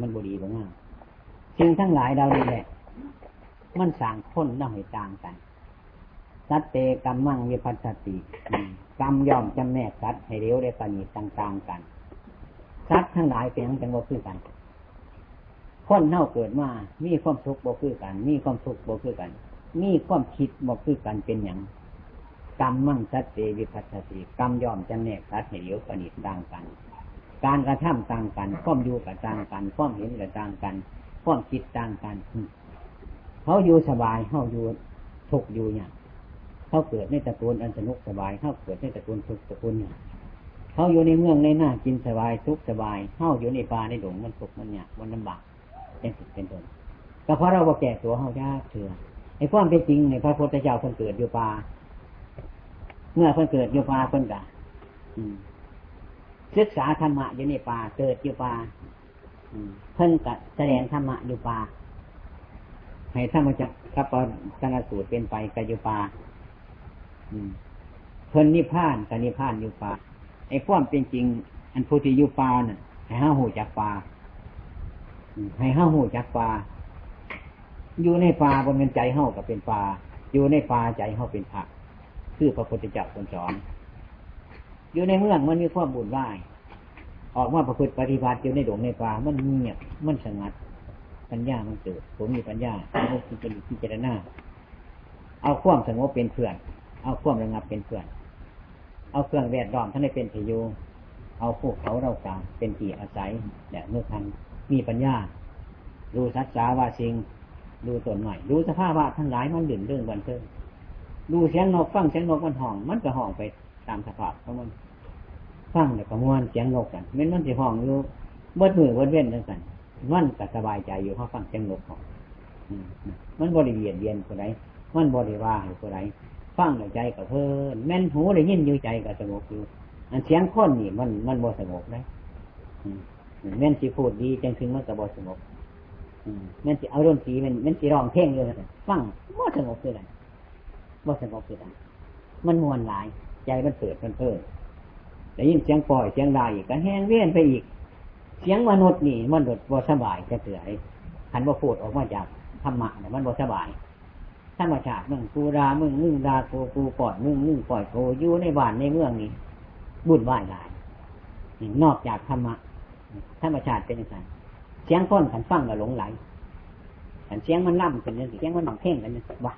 มันบรีบ้างสิ่งทั้งหลายเรานี่แหละ มันสั่งพ้นน้ำให้ต่างกัน สัตเตกรรมมั่งวิพัสติกรรมย่อมจำแนกสัตว์ให้เร็วได้ปณีต่างๆกัน สัตว์ทั้งหลายเป็นเป็นบ่คือกัน คนเน่าเกิดมา มีความทุกข์บ่คือกัน มีความทุกข์บ่คือกัน มีความคิดบ่คือกันเป็นอย่างกรรมมั่งสัตเตวิพัสติกรรมย่อมจำแนกสัตว์ให้เร็วปณีต่างกัน การกระทำต่างกันความอยู่กับต่างกันความเห็นกับต่างกันความคิดต่างกัน เขาอยู่สบายเขาอยู่ทุกอยู่เนี่ยเขาเกิดในตระกูลอันสนุกสบายเขาเกิดในตระกูลทุกตระกูลเนี่ยเขาอยู่ในเมืองในหน้ากินสบายทุกสบายเขาอยู่ในป่าในดงมันทุกมันเนี่ยมันลำบากเป็นสิเป็นต้นก็เพราะเราบ่แก่ตัวเขายากเถื่อไอ้ความเป็นจริงในพระพุทธเจ้าคนเกิดอยู่ป่าเมื่อคนเกิดอยู่ป่าคนกะศึกษาธรรมะอยู่ในป่าเกิดอยู่ป่าเพิ่นกะแสดงธรรมะอยู่ป่า ให้ถ้ามันจะกับปสนสูตรเป็นไปกายุปาเพิ่นนิพพานกนิพพานอยู่ปาไอ้ความเป็นจริง อันพุทธิยุปาน่ะ ให้ห้าหูจากปาให้ห้าหูจากปาอยู่ในปาบนเงินใจเห้ากับเป็นปาอยู่ในปาใจเห้าเป็นผักคือพระพุทธเจ้าคนสอน อยู่ในเมืองมันมีความบุญไหวออกมาประพฤติปฏิบัติอยู่ในดงในป่ามันเงียบมันสงัด ปัญญามันเกิดผมมีปัญญาผมคิดเป็นพิจารณาเอาความสงบเป็นเพื่อน เอาความระงับเป็นเพื่อน เอาเครื่องแวดล้อมท่านให้เป็นที่อยู่เอาพวกเขาเราสามเป็นที่อาศัยเนี่ยเมื่อทันมีปัญญาดูสัจจาวาสิงดูตนหม่อยดูสภาพว่าทั้งหลายมันดื่นเรื่องบันเทิงดูเสียงนกฟังเสียงนกมันห่อง มันก็ห่องไปตามสภาพของมันฟังแล้วก็ม้วนเสียงนกกันเมันมันจะห่องอยู่เบิดมือเบิดเว้นทั้งกัน มันก็สบายใจอยู่เขาฟังเสียงนกของมันบริเวียนเวียนคนไหนมันบริว่าให้คนไหนฟังในใจกับเพิ่อนแม่นหูได้ยินอยู่ใจกับสงบอยู่ อันเสียงคนนี่มันมันบ่สงบนะแม่นสิพูดดีจังถึงมันก็บ่สงบแม่นสิเอาดนตรีมันแม่นสิร้องเพลงเลยฟังบ่สงบเลยบ่สงบเลยมันมวนหลาย ใจมันเปิดมันเพิ่มแต่ยิ่งเสียงปล่อยเสียงดาอีกก็แห้งเวียนไปอีก เสียงมนุษย์นี่มันดดบ่สบายจะเถื่อยคันว่าพูดออกมาจากธรรมะเนี่ยมันบ่สบายธรรมชาติมึงกูดามึงมึงดากูกูปอยมึงมึงปล่อยกูอยู่ในบ้านในเมืองนี่บุญไหวายหลายนอกจากธรรมะธรรมชาติเป็นยังไงเสียงก้นขันฟังก็หลงไหลขันเสียงมันล่ำเป็นยังเสียงมันบังเพ่งกันยังวะ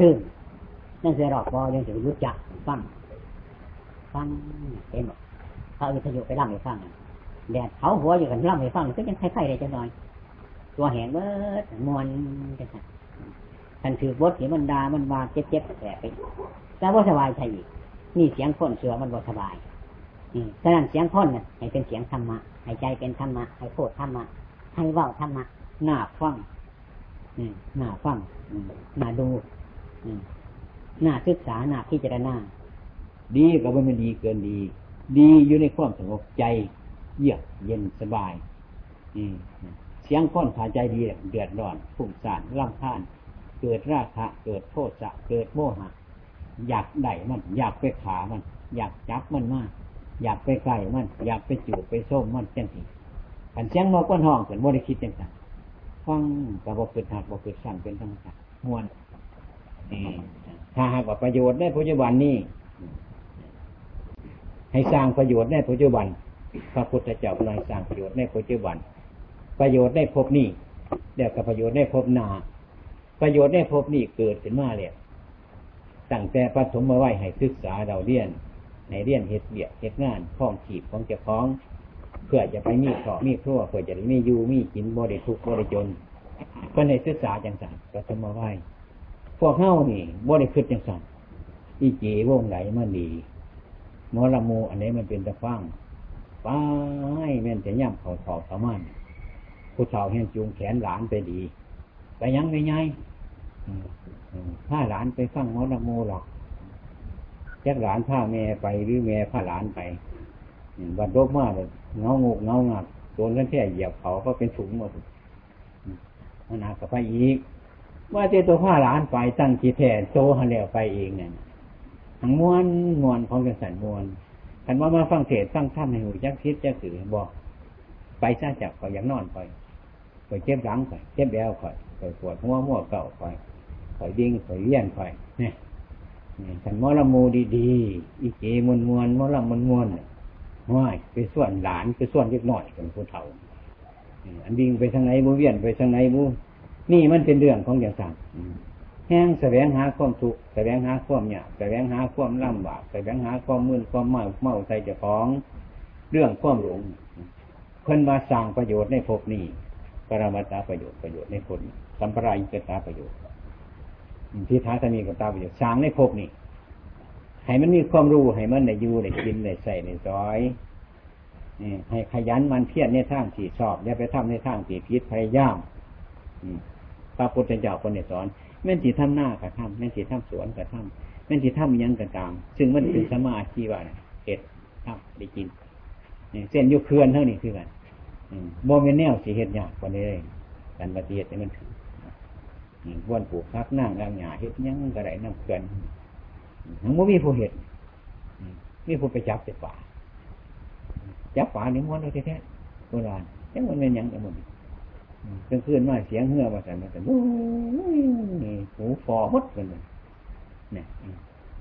ตื่นนั่นเสียรอกพอยังจะรู้จักฟังฟังเต็มดเขาวิทยุไปล่ำให้ฟัง แดดเขาหัวอยู่กันล่ำให้ฟังก็ยังคล้ายๆได้จะหน่อย ตัวแหงเบิดมวนจังท่านถือบทที่มันดามันมาเจ็บเจ็บแสบไปแต่ว่าสบายใจอีกนี่เสียงคนเสือมันบ่สบายนี่ฉะนั้นเสียงคนน่ะให้เป็นเสียงธรรมะให้ใจเป็นธรรมะให้พูดธรรมะให้เว้าธรรมะหน้าฟังอืมหน้าฟังอืมหน้าดูอืมหน้าศึกษาหน้าพิจารณาดีก็ไม่ดีเกินดี ดีอยู่ในความสงบใจ เยือกเย็นสบายเสียงค้นขาใจดีเดือดร้อนฝุ่งสานร่ำคาญเกิดราคะ เกิดโทษะเกิดโมหะ อยากได้มัน อยากไปขามัน อยากจับมันมาก อยากไปไกลมัน อยากไปจูบไปส้มมันจังสิขันเสียงนกก้นห้องเกิดบ่ได้คิดจังสันฟังกับบกเกิดหักบกเกิดสั่งเป็นธรรมชาติมวนถ้าหากว่าประโยชน์ได้ปัจจุบันนี้ให้สร้างประโยชน์ได้ปัจจุบัน พระพุทธเจ้าเลยสร้างประโยชน์ในปัจจุบัน ประโยชน์ได้พบนี่เดี๋ยวกับประโยชน์ได้พบนาประโยชน์ได้พบนี่เกิดขึ้นมาเลยตั้งแต่ปฐมมาไหวให้ศึกษาเราเรียน ในเรียนเหตุเบียดเหตุงานข้องขีดของเจ้าของ เพื่อจะไปมีขอมีครัวเพื่อจะได้มีอยู่มีกินบริทุกบริจนก็ในศึกษาจังสันปฐมมาไหวพวกเฮ้านี่บริคืดจังสันอีเจวงไหนมันดีมอละมูอันนี้มันเป็นตะฟัง ไปแม่นจะย่ำเขาถอดเขามันผู้สาวเห็นจูงแขนหลานไปดี ไปยังไม่ไงถ้าหลานไปฟังมอละมูหรอกแจ็คหลานพาแม่ไปหรือแม่พาหลานไปวันโรคมากเลยเงางูเงางับโดนกันแค่เหยียบเขาก็เป็นถุงหมดมันหนักกับไปอีก ว่าเจ้าตัวผ้าหลานไปตั้งจีแทนโตหันแล้วไปเองเนี่ยทั้งมวนมวนของจังสันมวน คันว่ามาฟังเทศฟังธรรมให้หูจักคิดจักสื่อบอกไปซาจับก็ยังนอนไปไปเจ็บหลังไปเจ็บแวข่อยไปปวดหัวหัวเก่าไปข่อยดิ้งข่อยเลี้ยนไปเนี่ยฉันมอละมูดีๆอีเจมวนมวนมอละมวนมวนห้อยไปส่วนหลานไปส่วนเล็กหน่อยเป็นผู้เฒ่าอันดิ้งไปทางไหนบูเวียนไปทางไหนบูนี่มันเป็นเรื่องของอย่างสั่ง แห้งแสวงหาความทุกข์แสวงหาความหยาบแสวงหาความลำบากแสวงหาความมืนความเมาเมาใจเจ้าของ เรื่องความหลงเพิ่นมาสร้างประโยชน์ในภพนี้ปรมาตาประโยชน์ประโยชน์ในผลสัมปรายิกตาประโยชน์ที่ท้าตามีกตาประโยชน์สร้างในภพนี้ให้มันมีความรู้ให้มันในยูในกินในใส่ในซอยให้ขยันมันเพียรในทางที่ชอบอย่าไปทำในทางที่ผิดพยายามพระพุทธเจ้าคนเนี่ยสอน แม่นสีทำหน้ากับทำแม่นสีทำสวนกับทำแม่นสีทำยังกับตามซึ่งมันเป็นสมาธิว่าเห็ดทำได้กินเส้นยุคเคลื่อนเท่านี้คือกันบ่เป็นแนวสีเห็ดยากกว่านี้เลยการปฏิบัติมันถึงวนปลูกพักนั่งร่างหยาเห็ดยังกระไรน้ำเกลือนทั้งหมดมีผู้เห็ดมีผู้ไปจับเสป่าจับป่านี่ม้วนเลยแท้ๆโบราณยังมันเป็นยังแต่หมด กลางคืนมาเสียงเหือมาใส่มาใส่หูฟอมดกันเลยเนี่ย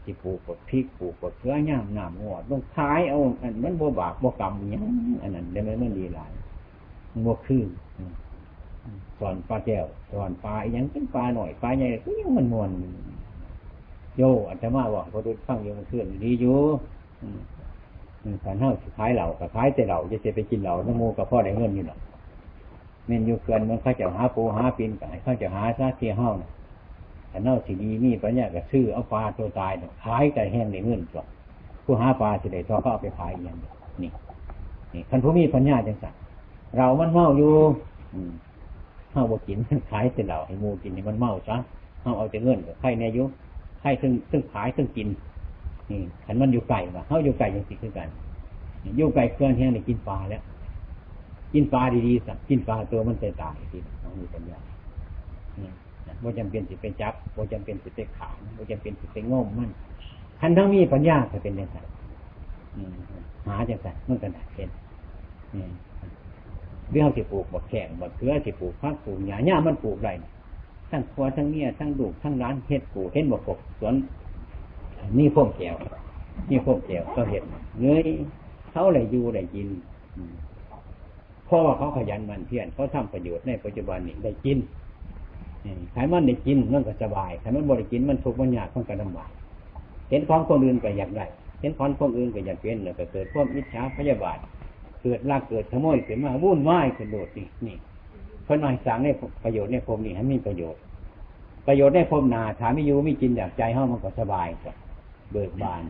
ที่ปลูกกดพริกปลูกกดเชื้อย่างหนามหัวต้องขายเอาอันมันโบบากโบกรรมยังอันนั้นได้ไหมมันดีหลายโบคือสอนปลาแก้วสอนปลายังเป็นปลาหน่อยปลาใหญ่ก็ยังมันมวนโยอาจจะมาบอกพอดูฟังโยมันเคลื่อนดีอยู่ขันเท่าขายเหล่ากับขายแต่เหล่าจะจะไปกินเหล่าน้ำมูกับพ่อได้เงินอยู่หรอก เมนอยู่เกินมันเขาจะหาปูหาปีนไก่เขาจะหาซาเทียห้องแต่เน่าสีดีมีปัญญาก็ซื้อเอาปลาตัวตายขายไก่แห้งในเงินจ้ะผู้หาปลาสิได้ทอก็เอาไปขายอย่างนี่นี่คันผู้มีปัญญาจังสันเรามันเมาอยู่อืมเฮาบ่กินขายแต่เราให้มูกินนี่มันเมาซะเฮาเอาแต่เงินกับไข่ในยุไข่ซึ่งซึ่งขายซึ่งกิน นี่ขันมันอยู่ไก่ว่ะเฮาอยู่ไก่ยังสิคือกันอยู่ไก่เกินแห้งนี่กินปลาแล้ว กินปลาดีๆสักกินปลาตัวมันจะตายทีน้องมีปัญญาบ่จำเป็นสิเป็นจับบ่จำเป็นสิเป็นขาบ่จำเป็นสิเป็นง่มมันทันทั้งมีปัญญาจะเป็นยังไงหาจังไงมันก็ได้เป็นเรื่องที่ปลูกบักแข่งบักเขือที่ปลูกพักปลูกหญ้าหญ้ามันปลูกได้ทั้งครัวทั้งเมียทั้งลูกทั้งร้านเฮ็ดปลูกเห็นบักกบสวนนี่พวกแก้วนี่พวกแก้วก็เห็นเงยเขาเลยอยู่ได้กิน เพราะว่าเขาขยันมันเพียรเขาทำประโยชน์ในปัจจุบันนี้ได้กินขายมันได้กินมันก็สบายขายมันบริกินมันทุกข์มันยากมันก็ลำบากเห็นของคนอื่นก็อยากได้เห็นของคนอื่นก็อยากเป็นแล้วก็เกิดความอิจฉาพยาบาท เกิดรักเกิดขโมยเกิดมาวุ่นวายเกิดโดดนี่นี่เพิ่นมาสร้างในประโยชน์ในภพนี้ให้มีประโยชน์ ประโยชน์ในภพนาถามไม่อยู่ไม่กินอยากใจเฮามันก็สบายก็เบิกบาน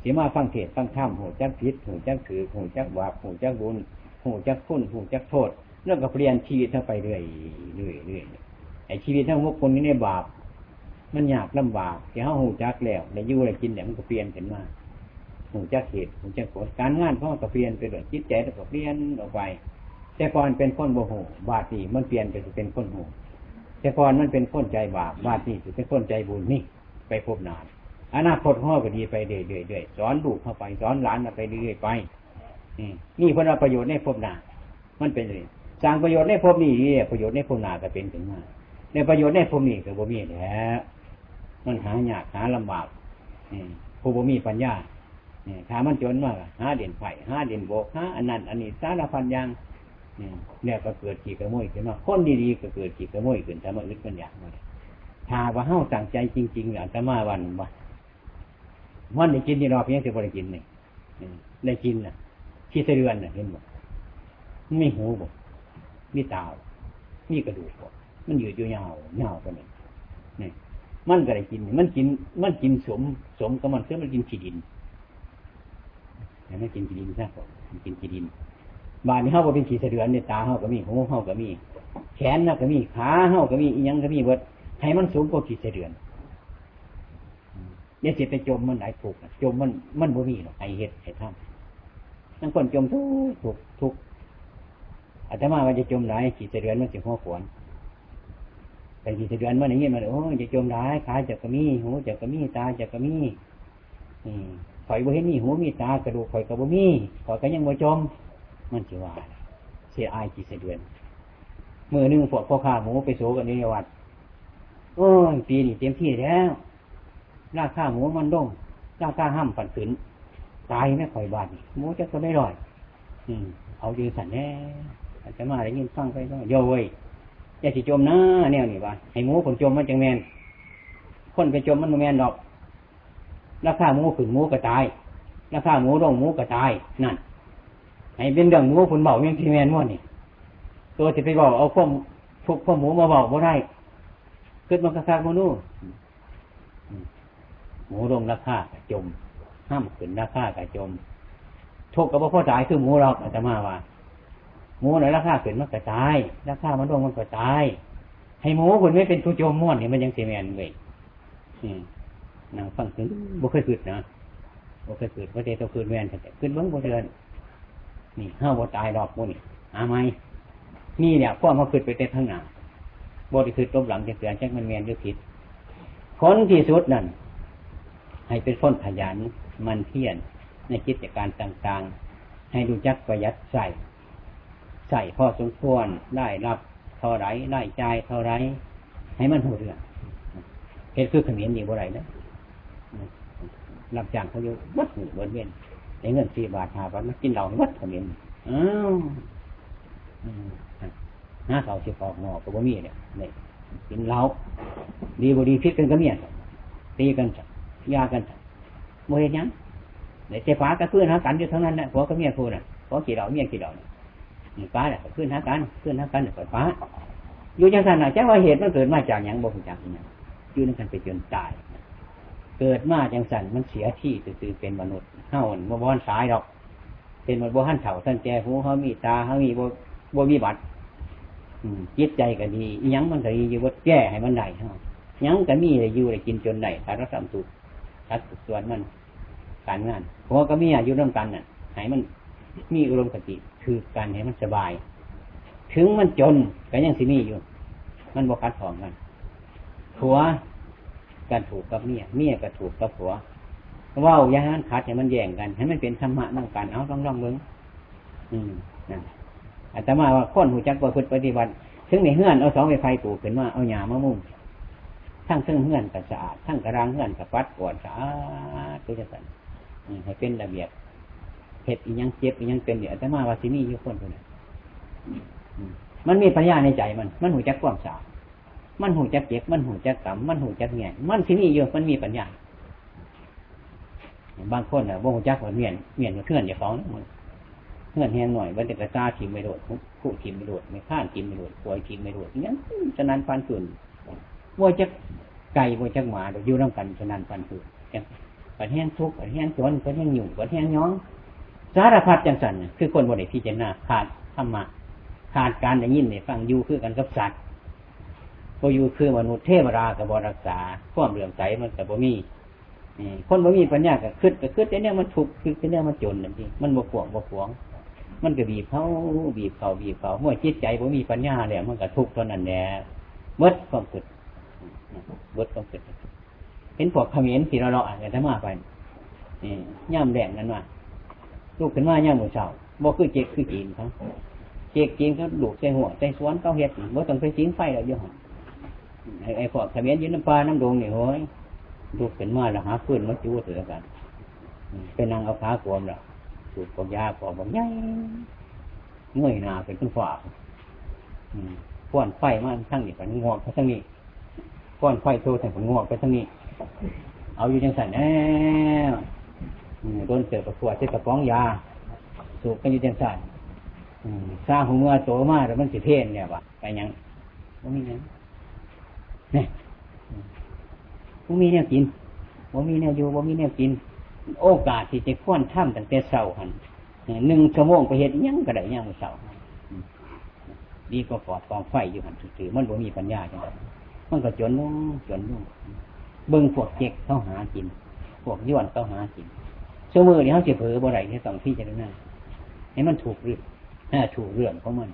เสียมาฟังเทศฟังธรรมหูจักพิษหูจักถือหูจักบาปหูจักบุญ หูจักคุณหูจักโทษเรื่องกับเปลี่ยนชีวิตทั้งไปเรื่อยเรื่อยเรื่อยไอ้ชีวิตทั้งพวกคนนี้ในบาป มันยากลำบากที่เฮาหูจักแล้วได้ยู่ได้กินเนี่ยมันก็เปลี่ยนขึ้นมาหูจักเหตุหูจักผลการงานเขาก็เปลี่ยนไปเลยจิตใจก็เปลี่ยนออกไป แต่ก่อนเป็นคนโมโหบาปนี่มันเปลี่ยนไปเป็นคนโหแต่ก่อนมันเป็นคนใจบาปบาปนี่เป็นคนใจบุญนี่ไปพบนานอนาคตพ่อก็ดีไปเรื่อยๆสอนลูกเข้าไปสอนหลานไปเรื่อยๆไป นี่เพราะประโยชน์ในภพนามันเป็นเลยสร้างประโยชน์ในภพนี้ประโยชน์ในภพนาก็เป็นถึงมาในประโยชน์ในภพนี้ก็บ่มีแล้วมันหายากหาลำบากผู้บ่มีปัญญาถามันจนมากหาเด่นไผ่หาเด่นโบกหาอันนั้นอันนี้สารพันยังเนี่ยก็เกิดขีกระโมยขึ้นมาคนดีๆก็เกิดขีกระโมยขึ้นถ้ามาอึดมันอยากมาถ้าว่าเฮ้าตั้งใจจริงๆอ่าตมาวันว่าวันได้กินนี่รอเพียงแต่บริกินนี่ได้กินน่ะ ที่เดือนน่ะเห็นบ่ไม่หูบ่มีตามีกระดูกบ่มันอยู่อยู่ยาวเงากันนี่นี่มันก็ได้กิน มันกิน มันกินสม สมกับมันคือมันกินขี้ดินแต่ไม่กินขี้ดินซะก่อนมันกินขี้ดินบานนี้เขาก็เป็นขี้เสือนเนี่ยตาเขาก็มีหูเขาก็มี แขนน่ะก็มีขาเขาก็มีอียังก็มีเบิดให้มันสูงกว่าขี้เสือนเนี่ยสิไปจมมันไหนถูกจมมันมันบ่มีหรอกไอเห็ดไอท่า นั่งคนจมทุกทุกทุกอาตมาว่าจะจมไหนขี้เสือนมันสิหัวขวนแต่ขี้เสือนมันอย่างเงี้ยมันโอ้จะจมได้ขาจะก็มีหูจะก็มีตาจะก็มีอืมข่อยบ่เห็นมีหูมีตากระดูกข่อยก็บ่มีข่อยก็ยังบ่จม มันจะว่าเสียอายกี่เสดือนมือหนึ่งพวกพ่อข้าหมูไปโซกันในวัดโอ้ยปีนี้เต็มที่แล้วราคาหมูมันดงราคาห้ามฝันขืน ตายไม่ค่อยบาดหมูจะก็ไม่รอย อืมเอายืนสันแน่อาจจะมาได้ยินฟังไปก็โย่เว้ยอย่าสิจมนะแนวนี่ว่าให้หมูคนจมมันจังแมนคนไปจมมันแมนดอกราคาหมูขืนหมูก็ตายราคาหมูดงหมูก็ตายนั่นให้เป็นเรื่องหมูผลเบาเมียงที่แมนมั่วนี่ตัวที่ไปบอกเอาข้อมทุกข้อหมูมาบอกว่ได้เกิดมันกระซากมนู่หมูลงราคากระจม ห้ามขึ้นราคากระจมทุกกับพ่อตายคือหมูเราอาจจะมาว่าหมูไหนราคาขึ้นมันกระตายราคามันลงมันกระตาย ให้หมูคุณไม่เป็นผู้จมม่วนนี่มันยังเสียแมนเลยนางฟังขึ้นบุเคยขึ้นนะบุเคยขึ้นว่าเจ้าขึ้นแมนแต่ขึ้นเบิ้งบุเดือนนี่ห้าบ่ตายดอกมูนี่หาไหมนี่เนี่ยพ่อมาขึ้นไปเต้นทั้งหนาบ่ได้ขึ้นต้มหลังจะเตือนแจ้งมันเมียนด้วยผิดคนที่สุดนั่น ให้เป็นคนขยันมันเพียรในกิจการต่างๆ ให้ดูจักประหยัดใส่ใส่พอสมควรได้รับเท่าไรได้ใจเท่าไรให้มันหัวเรื่องเหตุคือขมิ้นดีบ่ไรนะรับจ้างเขาอยู่วัดหนึ่งบนเวียนไอ้เงินสี่บาทหาบาทมากินเหล้าวัดขมิ้นอ้าวห้าเขาสิพอกหมอก็บ่มีเนี่ยเนี่ยกินเหล้าดีบ่ดีพิษกันก็เมียตีกัน ยากันโมเห็นยังในเจ้าฟ้าก็ขึ้นหากันอยู่ทั้งนั้นแหละผัวก็เมียพูดน่ะผัวกี่ดอกเมียกี่ดอกฟ้าเนี่ยขึ้นหากันขึ้นหากันเนี่ยฟ้า อยู่จังสันน่ะจ้าว่าเหตุมันเกิดมาจากอย่างบ่งจากอย่างอยู่นั่นกันไปจนตาย เกิดมาจังสันมันเสียที่คือเป็นมนุษย์เฮ้าบ่บอนสายดอก เป็นมันบ่หันเถ่าท่านแก่หูเขามีตาเขามีบ่บ่มีบัตรจิตใจก็ดียังมันก็ดีอยู่ว่าแก้ให้มันได้เท่ายังก็มีอะไรอยู่อะไรกินจนได้ถ้าเราทำถู กทัดส่วนมันการงานหัวก็มีอายุร่วมกันน่ะให้มันมีอารมณ์กติคือการให้มันสบาย ถึงมันจนก็ยังสิมีอยู่ มันบวคัดของกันผัวกันถูกกับเมียเมียก็ถูกกับผัวว่าอย่างนั้นคัดให้มันแย่งกันให้มันเป็นธรรมะนั่งกันเอาต้องลองเบิ้งอืมนั่นอาตมาว่าคนหูจักประพฤติปฏิบัติ ถึงในเฮือนเอาสองไฟไฟปลูกขึ้นมาเอาหญ้ามามุ่ง ทั้งเครื่องเฮือนกับสะอาดทั้งกระรังเฮือนกับปัดกวาดสะอาดก็จะสั่นให้เป็นระเบียบเห็ดอียังเจ็บอียังเป็นเดี๋ยวอาตมาว่าสิมีอยู่คนคนนั้นมันมีปัญญาในใจมัน มันหูจักความสะอาดมันหูจักเจ็บ มันหูจักกรรมมันหูจักแง่มันสิมีอยู่มันมีปัญญาบางคนอะบ่หูจักว่าเมียนเมียนเพื่อนอย่าฟ้องมันเพื่อนแห้งหน่อยวันเด็กตาทิมไม่โดดคู่ทิมไม่โดดไม่ข้านทิมไม่โดดป่วยทิมไม่โดดอย่างนั้นฉะนั้นฟันฝืน ว่าจะไก่ว่าจะหมาอยู่ร่วมกันฉะนั้นฟันฝืนปัดแห้งทุกข์ปัดแห้งจนปัดแห้งหยุ่งปัดแห้งย้องสารพัดจังสันคือคนบริพิจารณาขาดธรรมะขาดการได้ยินได้ฟังอยู่คือกันกับสัตว์พออยู่คือมนุษย์เทวรากับบรักษาความเหลื่อมใสมันกับบ่มีคนบ่มีปัญญาก็คืดก็คืดแต่เนี่ยมันถูกคือแต่เนี่ยมันจนนั่นเองมันบ่ปวงบ่ปวง มันก็บีบเขาบีบเขาบีบเขาเมื่อจิตใจบ่มีปัญญาแล้วมันก็ทุกข์เท่านั้นแหละเบิดความคิด เบิดความคิดเห็นพวกขมิ้นที่เราเราอ่านกันทั้งมาไปย่ำแดงนั้นว่าลูกขึ้นมาย่ำหมูเสาบ่คือเจ๊กคือจีนเขาเจ๊กจีนเขาดูดใส่หัวใส่สวนเขาเห็ดบ่ต้องไปสิงไฟแล้วเยอะไอ้พวกขมิ้นยืนน้ำปลาน้ำดงนี่โห้ยลูกเป็นมาแล้วหาพื้นมาจู้ถือกันเป็นนางเอาขาขวมแล้วสูบกยาปอบใหญ่เงยหน้าเป็นต้นฝาป้อนไฟมาทั้งนี้กันงวกทั้งนี้ ป้อนไฟโตแต่ผลงวกไปทั้งนี้ เอาอยู่จังสันแน่โดนเสือประกวดเจ็กระป๋องยา สูบกันอยู่จังสันสร้างหัวโตมากแล้วมันสิเทนเนี่ยวะไปยังว่ามียังเนี่ยว่ามีแนวกินว่ามีแนวอยู่ว่ามีแนวกิน โอกาสที่จะควนถ้ำตั้งแต่เสาหันหนึ่งชั่วโมงไปเห็นยังก็ได้ยังเสาดีก็ปอดกองไฟอยู่หันถือมันบ่มีปัญญาจัง มันก็จนนุ่งจนนุ่งเบิ้งพวกเจ๊กเข้าหากิน พวกย้อนเข้าหากินชั่วมือนี่เขาเสียเผลอบ่ไรที่ต้องพี่จะได้นั่นให้มันถูกเรื่องถูกเรื่องของมัน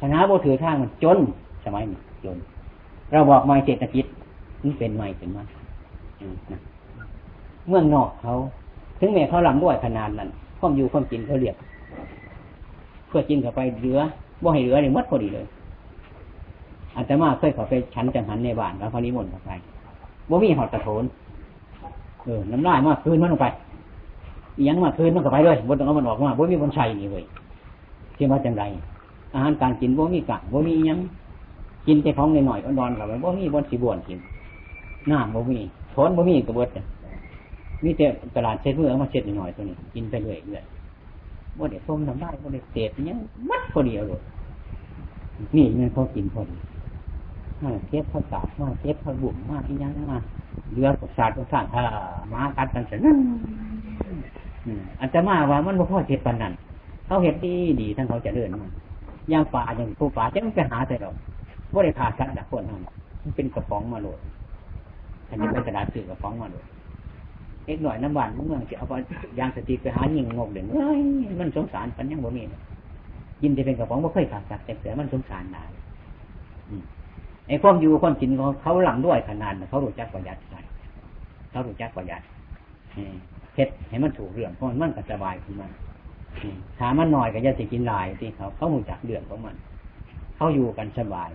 คณะโบถือทางมันจนสมัยนี้จน เราบอกไมาเศรษฐกิจนี่เป็นไม่เป็นมันเมืองนอกเขา ถึงแม้เขาลำด้วยขนาดนั้นความอยู่ความกินเขาเรียกเพื่อกินเข้าไปเหลือบ่ให้เหลือเลยมัดพอดีเลย อาจจะมาเคยขอไปชั้นจังหันในบ้านแล้วเขานิมนต์เข้าไปบ่มีหอดกระโถนเออน้ำลายมาคืนมันลงไปยังมาคืนมันก็ไปเลยบนต้องเอามันออกมาบ่มีบนชัยนี่เว้ยที่ว่าจังไรอาหารการกินบ่มีกะบ่มียังกินแต่ของหน่อยๆอ่อนกับบ่มีบนสีบวนกินน้ำบ่มีทนบ่มีกระเบิดมีแต่ตลาดเช็ดมือเอมาเช็ดหน่อยตัวนี้ กินไปเรื่อยเรื่อยบ่ได้ต้มน้ำได้บ่ได้เศษยังมัดพอดีเลยนี่มันพอกินพอดี มาเทียบเขาตามาเทียบเขาบุ่มมาอีกอย่างมาเรือประสาทประสาทถ้ามากัดกันเสร็จนั่นอันจะมาว่ามันบ่พอเจ็บปันนั้นเขาเห็ดดีดีทั้งเขาจะเดินมาย่างป่าอย่างผู้ป่าจะต้องไปหาแต่เราว่าได้พาสัตว์ดักคนนั้นมันเป็นกระป๋องมาโหลดอันนี้เป็นกระดาษสื่อกระป๋องมาโหลดเอ็กหน่อยน้ำหวานเมืองจะเอาไปยางสติไปหายิงงกเด่นเฮ้ยมันสงสารปันยังบ่มียินจะเป็นกระป๋องบ่เคยขาดสัตว์แต่เสือมันสงสารนาย ไอ้ความอยู่ความกินของเขาหลังด้วยขนาดเขารู้จักประหยัดใส่เขารู้จักประหยัดเฮ็ดให้มันถูกเรื่องเพราะมันก็สบายขึ้นมาถามมันหน่อยก็จะสิกินลายที่เขาเขาหูจักเดือดของมัน เขาอยู่กันสบาย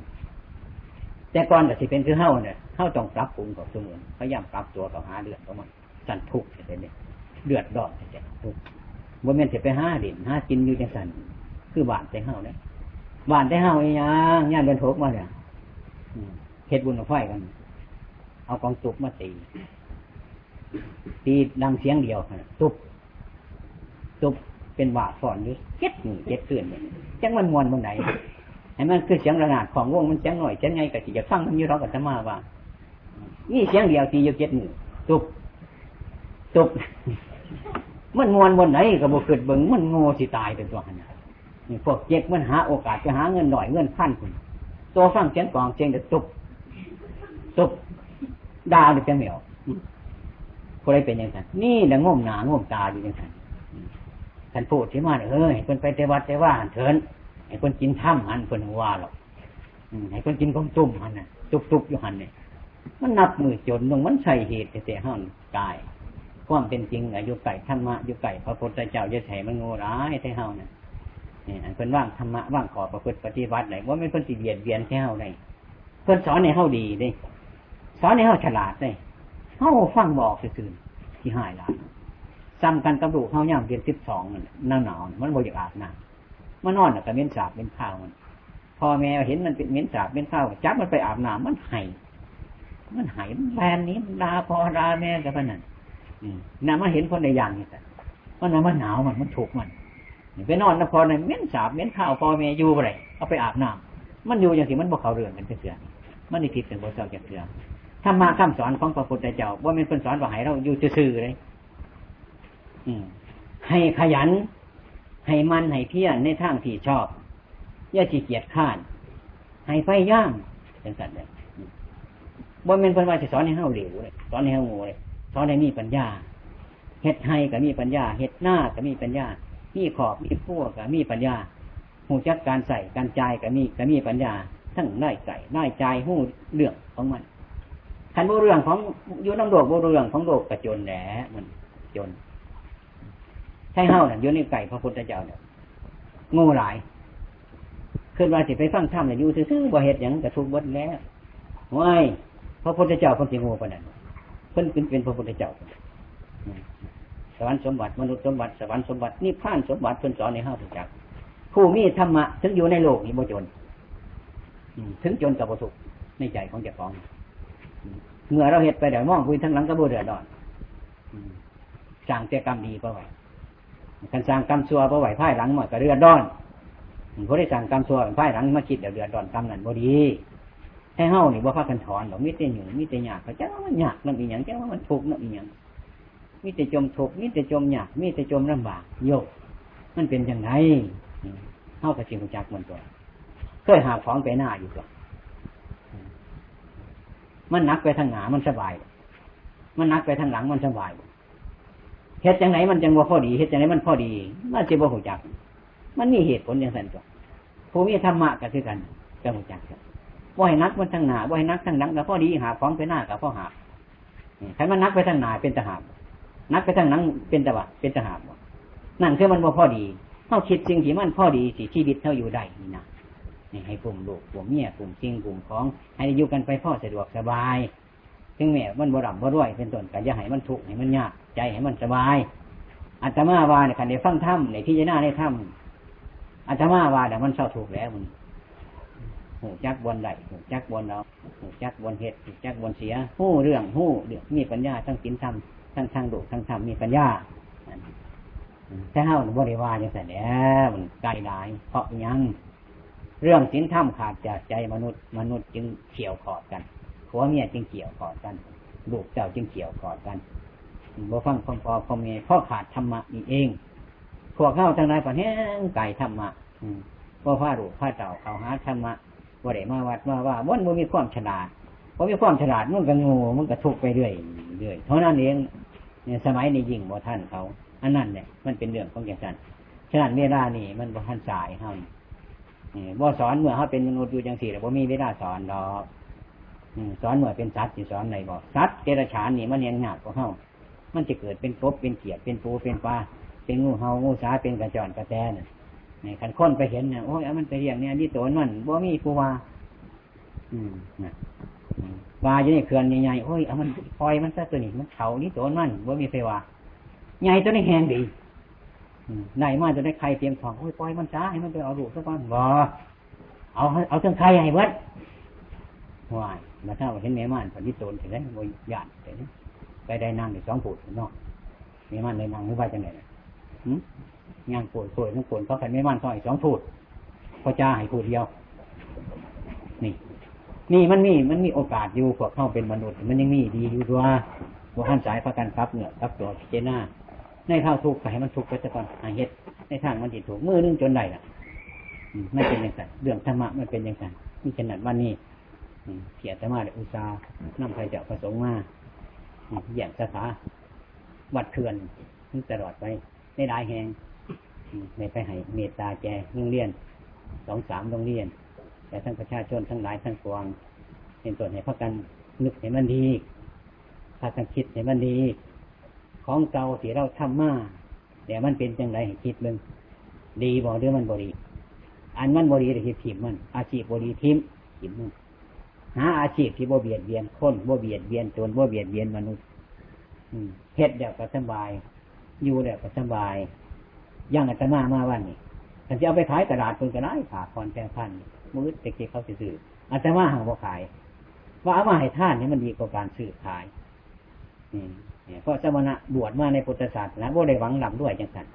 แต่ก่อนแต่สิเป็นคือเฮ้าเนี่ยเฮ้าต้องปรับปรุงกับสมุนพยายามปรับตัวต่อหาเดือดของมันสันทุกข์จะเนี่ยเดือดร้อนจะทุกข์บนเมนจะไปห้าดินห้ากินอยู่ในสันคือบานแต่เฮ้าเนี่ยบานแต่เฮ้าอย่างย่านเดินทุกมาเนี่ย เฮ็ดบุญไฟกัน เอากองตุกมาตี ตีดังเสียงเดียวตุบตุบเป็นบาดสอนอยู่เจ็ดหนึ่งเจ็ดเตือนเนี่ยจังมันมวนบนไหนให้มันคือเสียงระนาดของวงมันเสียงหน่อยเสียงไงก็จะฟังมันอยู่ร้องกับธรรมาว่านี่เสียงเดียวตีอยู่เจ็ดหนึ่งตุบตุบมันมวนบนไหนก็บอกเกิดเบิ่งมันโง่สิตายเป็นตัวขนาดนี่พวกเจ็กมันหาโอกาสจะหาเงินหน่อยเงินพันคุณ ตัวฟังเสียงกองเสียงจะตุบตุบดาวจะเหนียวคนไรเป็นยังไงนี่แหละง่มหนาง่มตาอยู่ยังไงท่านพูดที่มาเออให้คนไปเทวัดเทว่าเถินให้คนกินถ้ำหันคนว่าหรอกให้คนกินของตุ่มหันน่ะตุบตุบอยู่หันเนี่ยมันนับมือจนลงมันใส่เหตุแต่ห้องกายความเป็นจริงอายุไก่ธรรมะอายุไก่พระพุทธเจ้าจะแถมันโง่ร้ายใช่เฮาเนี่ย อันเพิ่นว่างธรรมะว่างขอประพฤติปฏิบัติไหนว่าไม่เพิ่นสิเบียดเบียนแค่เฮาได้เพิ่นสอนในเฮาดีเด้สอนในเฮาฉลาดเด้เฮาฟังบอกซื่อๆที่หายหลายซ้ำกันกับลูกเฮาย่ามเรียนสิบสองนั่นหนาวมันบ่อยากอาบน้ำมันนอนน่ะก็เม้นสาบเม้นข้าวมันพ่อแม่เห็นมันเป็นเม้นสาบเม้นข้าวจับมันไปอาบน้ำมันไห้มันไห้มันแลนนี้มันดาพ่อดาแม่กับนั่นน่ะมันเห็นคนในอย่างนี้แต่มันมันหนาวมันมันถูกมัน ไปนอนนพรในเม้นสาบเม้นข้าวพ่อแม่อยู่อะไรเอาไปอาบน้ำมันอยู่อย่างที่มันบอกเขาเรื่องกันเสือมันนี่ผิดกันบ่เจ้าจากเสื่อธรรมะคำสอนของพระพุทธเจ้าว่าเป็นคนสอนว่าให้เราอยู่ซื่อเลยให้ขยัน ให้มันให้เพียรในทางที่ชอบอย่าขี้เกียจข้านให้ไฟย่างเป็นสัตว์เลยบ่เป็นคนว่าจะสอนให้เฮาเหลวเลยสอนให้เฮาโง่เลยสอนให้มีปัญญาเฮ็ดให้ก็มีปัญญาเฮ็ดหน้าก็มีปัญญา มีขอบมีพั่วก็มีปัญญาหูจักการใส่การจ่ายก็มีก็มีปัญญา ทั้งได้ใส่ได้จ่ายหูเรื่องของมันคันบ่เรื่องของอยู่น้ำโลกบ่เรื่องของโลกกระจนแหนมันจนใช่เฮาน่ะยู่ในไก่พระพุทธเจ้าเนี่ยงูหลายขึ้นว่าสิไปฟังธรรมเนี่ยอยู่ซื่อๆบ่เฮ็ดหยังกระทุกบดแล้วว้ายพระพุทธเจ้าเพิ่นสิโง่ปนนั้นเพิ่นเป็นเป็นพระพุทธเจ้า วรรค์สมบัติมนุษย์สมบัติสวรรค์สมบัตินิพพานสมบัติเพิ่นสอนในห้าผู้จักผู้มีธรรมะถึงอยู่ในโลกนี้บ่จนถึงจนกับบ่ทุกในใจของเจ้าของเมื่อเราเห็ดไปเดี๋ยวมองคุยทั้งหลังก็บ่เดือดร้อนสร้างแต่กรรมดีเพราะไหวการสร้างกรรมชั่วเพราะไหวพ่ายหลังมันก็เดือดร้อนเพราได้สร้างกรรมชั่วพ่ายหลังมาคิดเดี๋ยวเดือดร้อนกรรมนั้นบ่ดีให้เฮานี่บ่พากันถอนหรอกมิแต่หยุ่มิแต่หยาบเขาจ้ามันหยาบนั่นอีหยังจ้าว่ามันทุกข์นั่นอีหยัง มิแต่จมทุกข์มิแต่จมหยาบมิแต่จมลำบากโยกมันเป็นยังไงเฮากับจิงจักมันตัวเคยหาของไปหน้าอยู่ตัวมันนักไปทางหนามันสบาย มันนักไปทางหลังมันสบายเหตุจังไหนมันจังว่าพอดีเหตุจังไหนมันพอดีมันจะบ่หูจัก มันมีเหตุผลอย่างนั้นตัวผู้มีธรรมะก็คือกันจะหูจักว่าให้นักมันทางหนาว่าให้นักทางหลังก็พอดีหาของไปหน้ากับพ่อหาใครมันนักไปทางหนาเป็นทหา นักไปทางหลังเป็นตะวะเป็นทหารนั่นคือมันว่าพอดีเขาคิดสิ่งที่มันพอดีสิชีวิตเท่าอยู่ได้นี่นะนี่ให้กลุ่มลูกกลุ่มเมียกลุ่มสิ่งกลุ่มของ ให้อยู่กันไปพ่อสะดวกสบายถึงแม้มันบร่ำบ่รวยเป็นต้นก็อย่าให้มันทุกข์ให้มันยากใจให้มันสบายอัตมาวาในขันในฟังถ้ำในที่จะหน้าในถ้ำอัตมาว่าแต่มันเศร้าถูกแล้วมันหูจักบนไหลหูจักบนเราหูจักบนเหตุหูจักบนเสียหู้เรื่องหู้เรื่องมีปัญญาทั้งกินธรรม ทั้งทางดุทั้งธรรมมีปัญญาแต่เฮาบริวารอย่างแนี้มันไกลหลาย เพราะยังเรื่องสินธรรมขาดจากใจมนุษย์ มนุษย์จึงเขี่ยวขอดกันผัวเมียจึงเกี่ยวขอดกันลูกเจ้าจึงเกี่ยวขอดกันบ่ฟังคำพอคำเมย์พ่อขาดธรรมะนี่เองพวกเข้าทั้งหลายปะเนี้ไก่ธรรมะพ่อพาลูกพาเจ้าเขาหาธรรมะว่าได้มาวัดมาว่าวันมันมีความฉลาดพอมีความฉลาดมันก็งูมันก็ทุกไปเรื่อยเรื่อยเท่านั้นเอง เนี่ยสมัยนี้ยิ่งบ่ท่านเขาอันนั้นเนี่ยมันเป็นเรื่องของแก่สันฉะนั้นเวลานี่มันบ่ท่านสายเฮาบ่สอนเมื่อเขาเป็นมนุษย์อยู่จังสี่แต่บ่มีเวลาสอนดอกสอนเมื่อเป็นสัตว์ที่สอนไหนบอกสัตว์เดรัจฉานนี่มันยังหนักกว่าเฮามันจะเกิดเป็นกบเป็นเขียดเป็นปูเป็นปลาเป็นงูเห่างูสาเป็นกระจอนกระแตน่ะในขันค้นไปเห็นเนี่ยโอ้ยมันไปเรียงเนี่ยนี่โตนมันบ่มีผู้ว่า อืมนะ ว่าอยู่ในเขื่อนใหญ่ๆโอ้ยเอามันปล่อยมันซะตัวนี้มันเขานี่โตนมันบ่มีไฟว่าใหญ่ตัวนี้แหงดีไหนมาจะได้ใครเตรียมของโอ้ยปล่อยมันช้าให้มันไปเอาลูกสักก้อนบ่เอาเอาเครื่องใครให้เบิดวายมาถ้าเห็นแม่ม่านผลที่โตนถึงได้บ่หยาดเห็นไปได้นั่งในสองปูดนาะแม่ม่านได้นั่งไม่ว่าจังไงงานปวดปวดต้องปวดเขาขันไม่มั่นซอยสองพูดพอจ้าให้พูดเดียว นี่มันมีมันมีโอกาสอยู่พวกเข้าเป็นมนุษย์ มันยังมีดีอยู่ด้วยว่าท่านสายประกันครับเนี่ยรับตัวเจน่าในเท่าทุกข์ให้มันทุกข์ไปซะก่อนหาเฮ็ดในทางมันจิตถูกมือนึงจนได้ล่ะไม่เป็นอย่างไรเรื่องธรรมะมันเป็นอย่างไรมีขนาดวันนี้เสียธรรมะเดอุตสาห์นำใครจะประสงค์มาอย่างสถาวัดเขื่อนตลอดไปในหลายแห่งในไปให้เมตตาแจโรงเรียนสองสามโรงเรียน แต่ทั้งประชาชนทั้งหลายทั้งปวงเป็นส่วนให้พักกันนึกให้มันดีพากันคิดให้มันดี ของเก่าที่เราทำมาเดี๋ยวมันเป็นจังไรให้คิดมึงดีบ่หรือมันบดีอันมันบดีแต่ที่ทิมมัน อาชีพบดีทิมทิมมันหาอาชีพที่บ่เบียดเบียนคนบ่เบียดเบียนตนบ่เบียดเบียนมนุษย์เฮ็ดเดี๋ยวก็สบาย อยู่เดี๋ยวก็สบายย่างอาตมามาวันนี้ฉันจะเอาไปขายตลาดคนก็ได้ขาคอนแปงพัน มืดเด็กๆเขาซื้ออาตมาห่างบ่ขาย ว่าเอามาให้ท่านนี่มันดีกว่าการซื้อขายนี่เพราะสมณะบวชมาในพุทธศาสนาบ่ได้หวังหลำด้วยจังสัน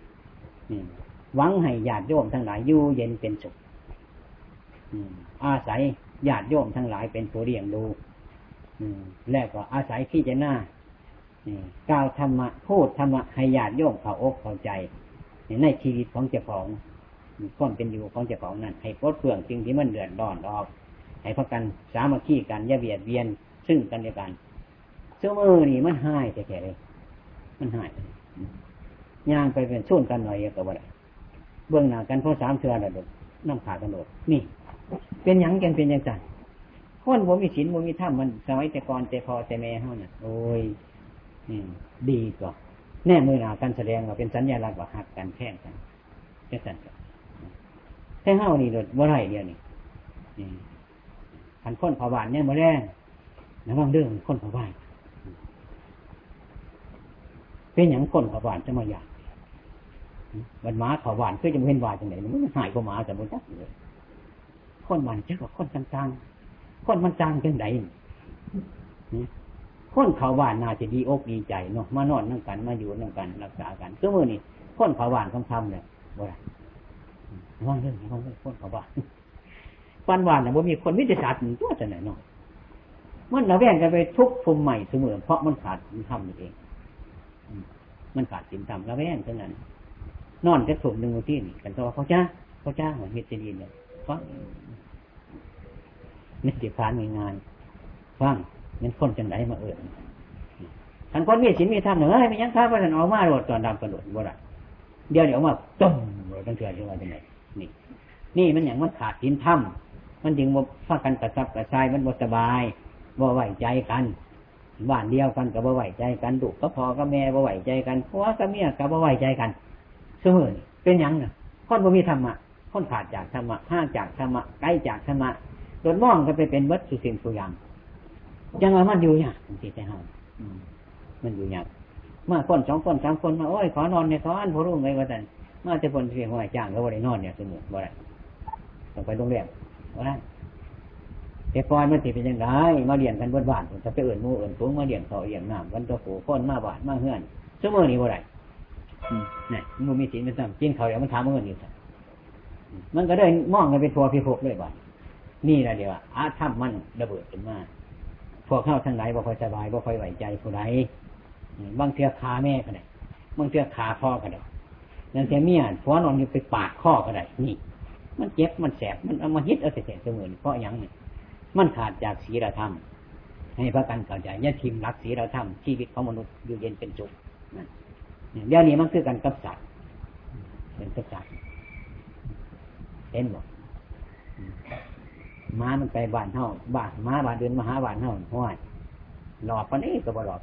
หวังให้ญาติโยมทั้งหลายอยู่เย็นเป็นสุขอาศัยญาติโยมทั้งหลายเป็นผู้เลี้ยงดูแล้วก็อาศัยที่เจน่ากล่าวธรรมะพูดธรรมะให้ญาติโยมเขาอกเข้าใจ ในชีวิตของเจ้าของ ก้อนเป็นอยู่ของเจ้าของนั้น ให้ปลดเปลื้องสิ่งที่มันเดือดร้อนออก ให้พักกันสามัคคีกันอย่าเบียดเบียน ซึ่งกันและกันเสื้อมือนี่มันหายแค่เลย มันหายย่างไปเป็นช่วงกันหน่อยก็ว่าเบื้องหน้ากันเพราะสามเชือระดน้ำขาดกันโดดนี่ เป็นยังกันเป็นยังไงคนบ่มีศีลบ่มีธรรมมันสมัยแต่ก่อนแต่พอแต่แม่เฮาน่ะ โอ้ยนี่ดีกว่าแน่มือหนาการแสดงว่าเป็นสัญญาลักษณ์ว่าหักกันแท่งกันแค่สั่น แค่เฮานี่โดดว่าไรเดียวนี่ขันค้นผาบานเนี่ยมาแรงนะว่างเรื่องค้นผาบานเป็นอย่างค้นผาบานจะมาอยากวันม้าผาบานเพื่อจะเป็นวายจังไหนมันหายกว่าม้าแต่มันจักเลยคนมันเจ้ากับคนต่างๆคนมันจางจังไหนคนเขาบานน่าจะดีอกดีใจเนาะมานอนนั่งกันมาอยู่นั่งกันรักษากันก็มือนี่คนเขาบานคำทำเลยบ่ได้ ว่างเรื่องว่างเรื่องคนเขาบ้านปันวานเนี่ยว่มีคนวิทยาศาสตร์ตัวจะไหนเนาะมันเระแวงกันไปทุกภูมิใหม่เสมอเพราะมันขาดสินธรรมนี่เองมันขาดสินธรรมระแวงเท่านั้น นอนจะถูกหนึ่งที่นี่กันตัวเขาจ้าเขาจ้าเหมือนเฮตดีเนี่ยฟังนี่เดี๋ยวพานงานฟังมันคนจังไดมาเอิญทันคนมีศีลมีธรรมเฮ้ยไม่ยังข้าพระท่านออกมาโดดตอนดำกระโดดบ่ได้เดี๋ยวเดี๋ยวมาต้มเลยตั้งเถื่อนจังหวะจังไหน นี่มันอย่างมันขาดศีลธรรมมันจึงบ่ฟังกันกระซับกระซายมันบ่สบายบ่ไหวใจกันบ้านเดียวกันกับบ่ไหวใจกันดุก็พอก็แม่บ่ไหวใจกันผัวก็เมียก็บ่ไหวใจกันเสมอเป็นอยังน่ะคนบ่มีธรรมะคนขาดจากธรรมะห่างจากธรรมะใกล้จากธรรมะโดนมองก็ไปเป็นวัตถุสิ่งตัวอย่างยังว่ามันอยู่เนี่ยมันสิใจเฮามันอยู่เนี่ยมาคนสองคนสามคนมาโอ้ยขอนอนเนี่ยขออันพอรุ่งไงว่าแต่มาแต่คนเสียหัวจ้างก็บ่ได้นอนเนี่ยสมุนบ่ได้ ต้องไปโรงแรมว่าแต่ปล่อยมันสิเป็นยังไงมาเลี้ยงกันบนบ้านจะไปเอื่นมูเอื่นฟุ้งมาเลี้ยงเขาเลี้ยงน้ำกันตัวผูคนมาบ้านมาเฮือนสมมตินี่บ่ได้นี่มันมีศีลเป็นธรรมกินเขาเดี๋ยวมันถามเงินอยู่มันก็ได้มองกันเป็นทัวพิภพเลยบ้านนี่แหละเดียวอาธรรมมันระเบิดขึ้นมาพวกเข้าทั้งหลายบ่ค่อยสบายบ่ค่อยไหวใจผู้ใดบางเทือขาแม่ก็ได้บางเทือขาพ่อก็ได้นั่นแต่เมียผัวนอนอยู่ไปปากข้อก็ได้นี่ มันเจ็บมันแสบมันเอามาฮิตเอาเสียเสมือนเพราะย่างนี้มันขาดจากศีลธรรม ให้พระกันเข้าใจเนี่ยทิมรักศีลธรรมชีวิตของมนุษย์อยู่เย็นเป็นสุขเดี๋ยวนี้มันคือการกับสัตว์เป็นกับสัตว์เห็นบอกม้ามันไปบ้านเท่าบ้านม้าบ้านเดินมาหาบ้านเท่าห้อยหลอดปนนี้ก็บ่หลอด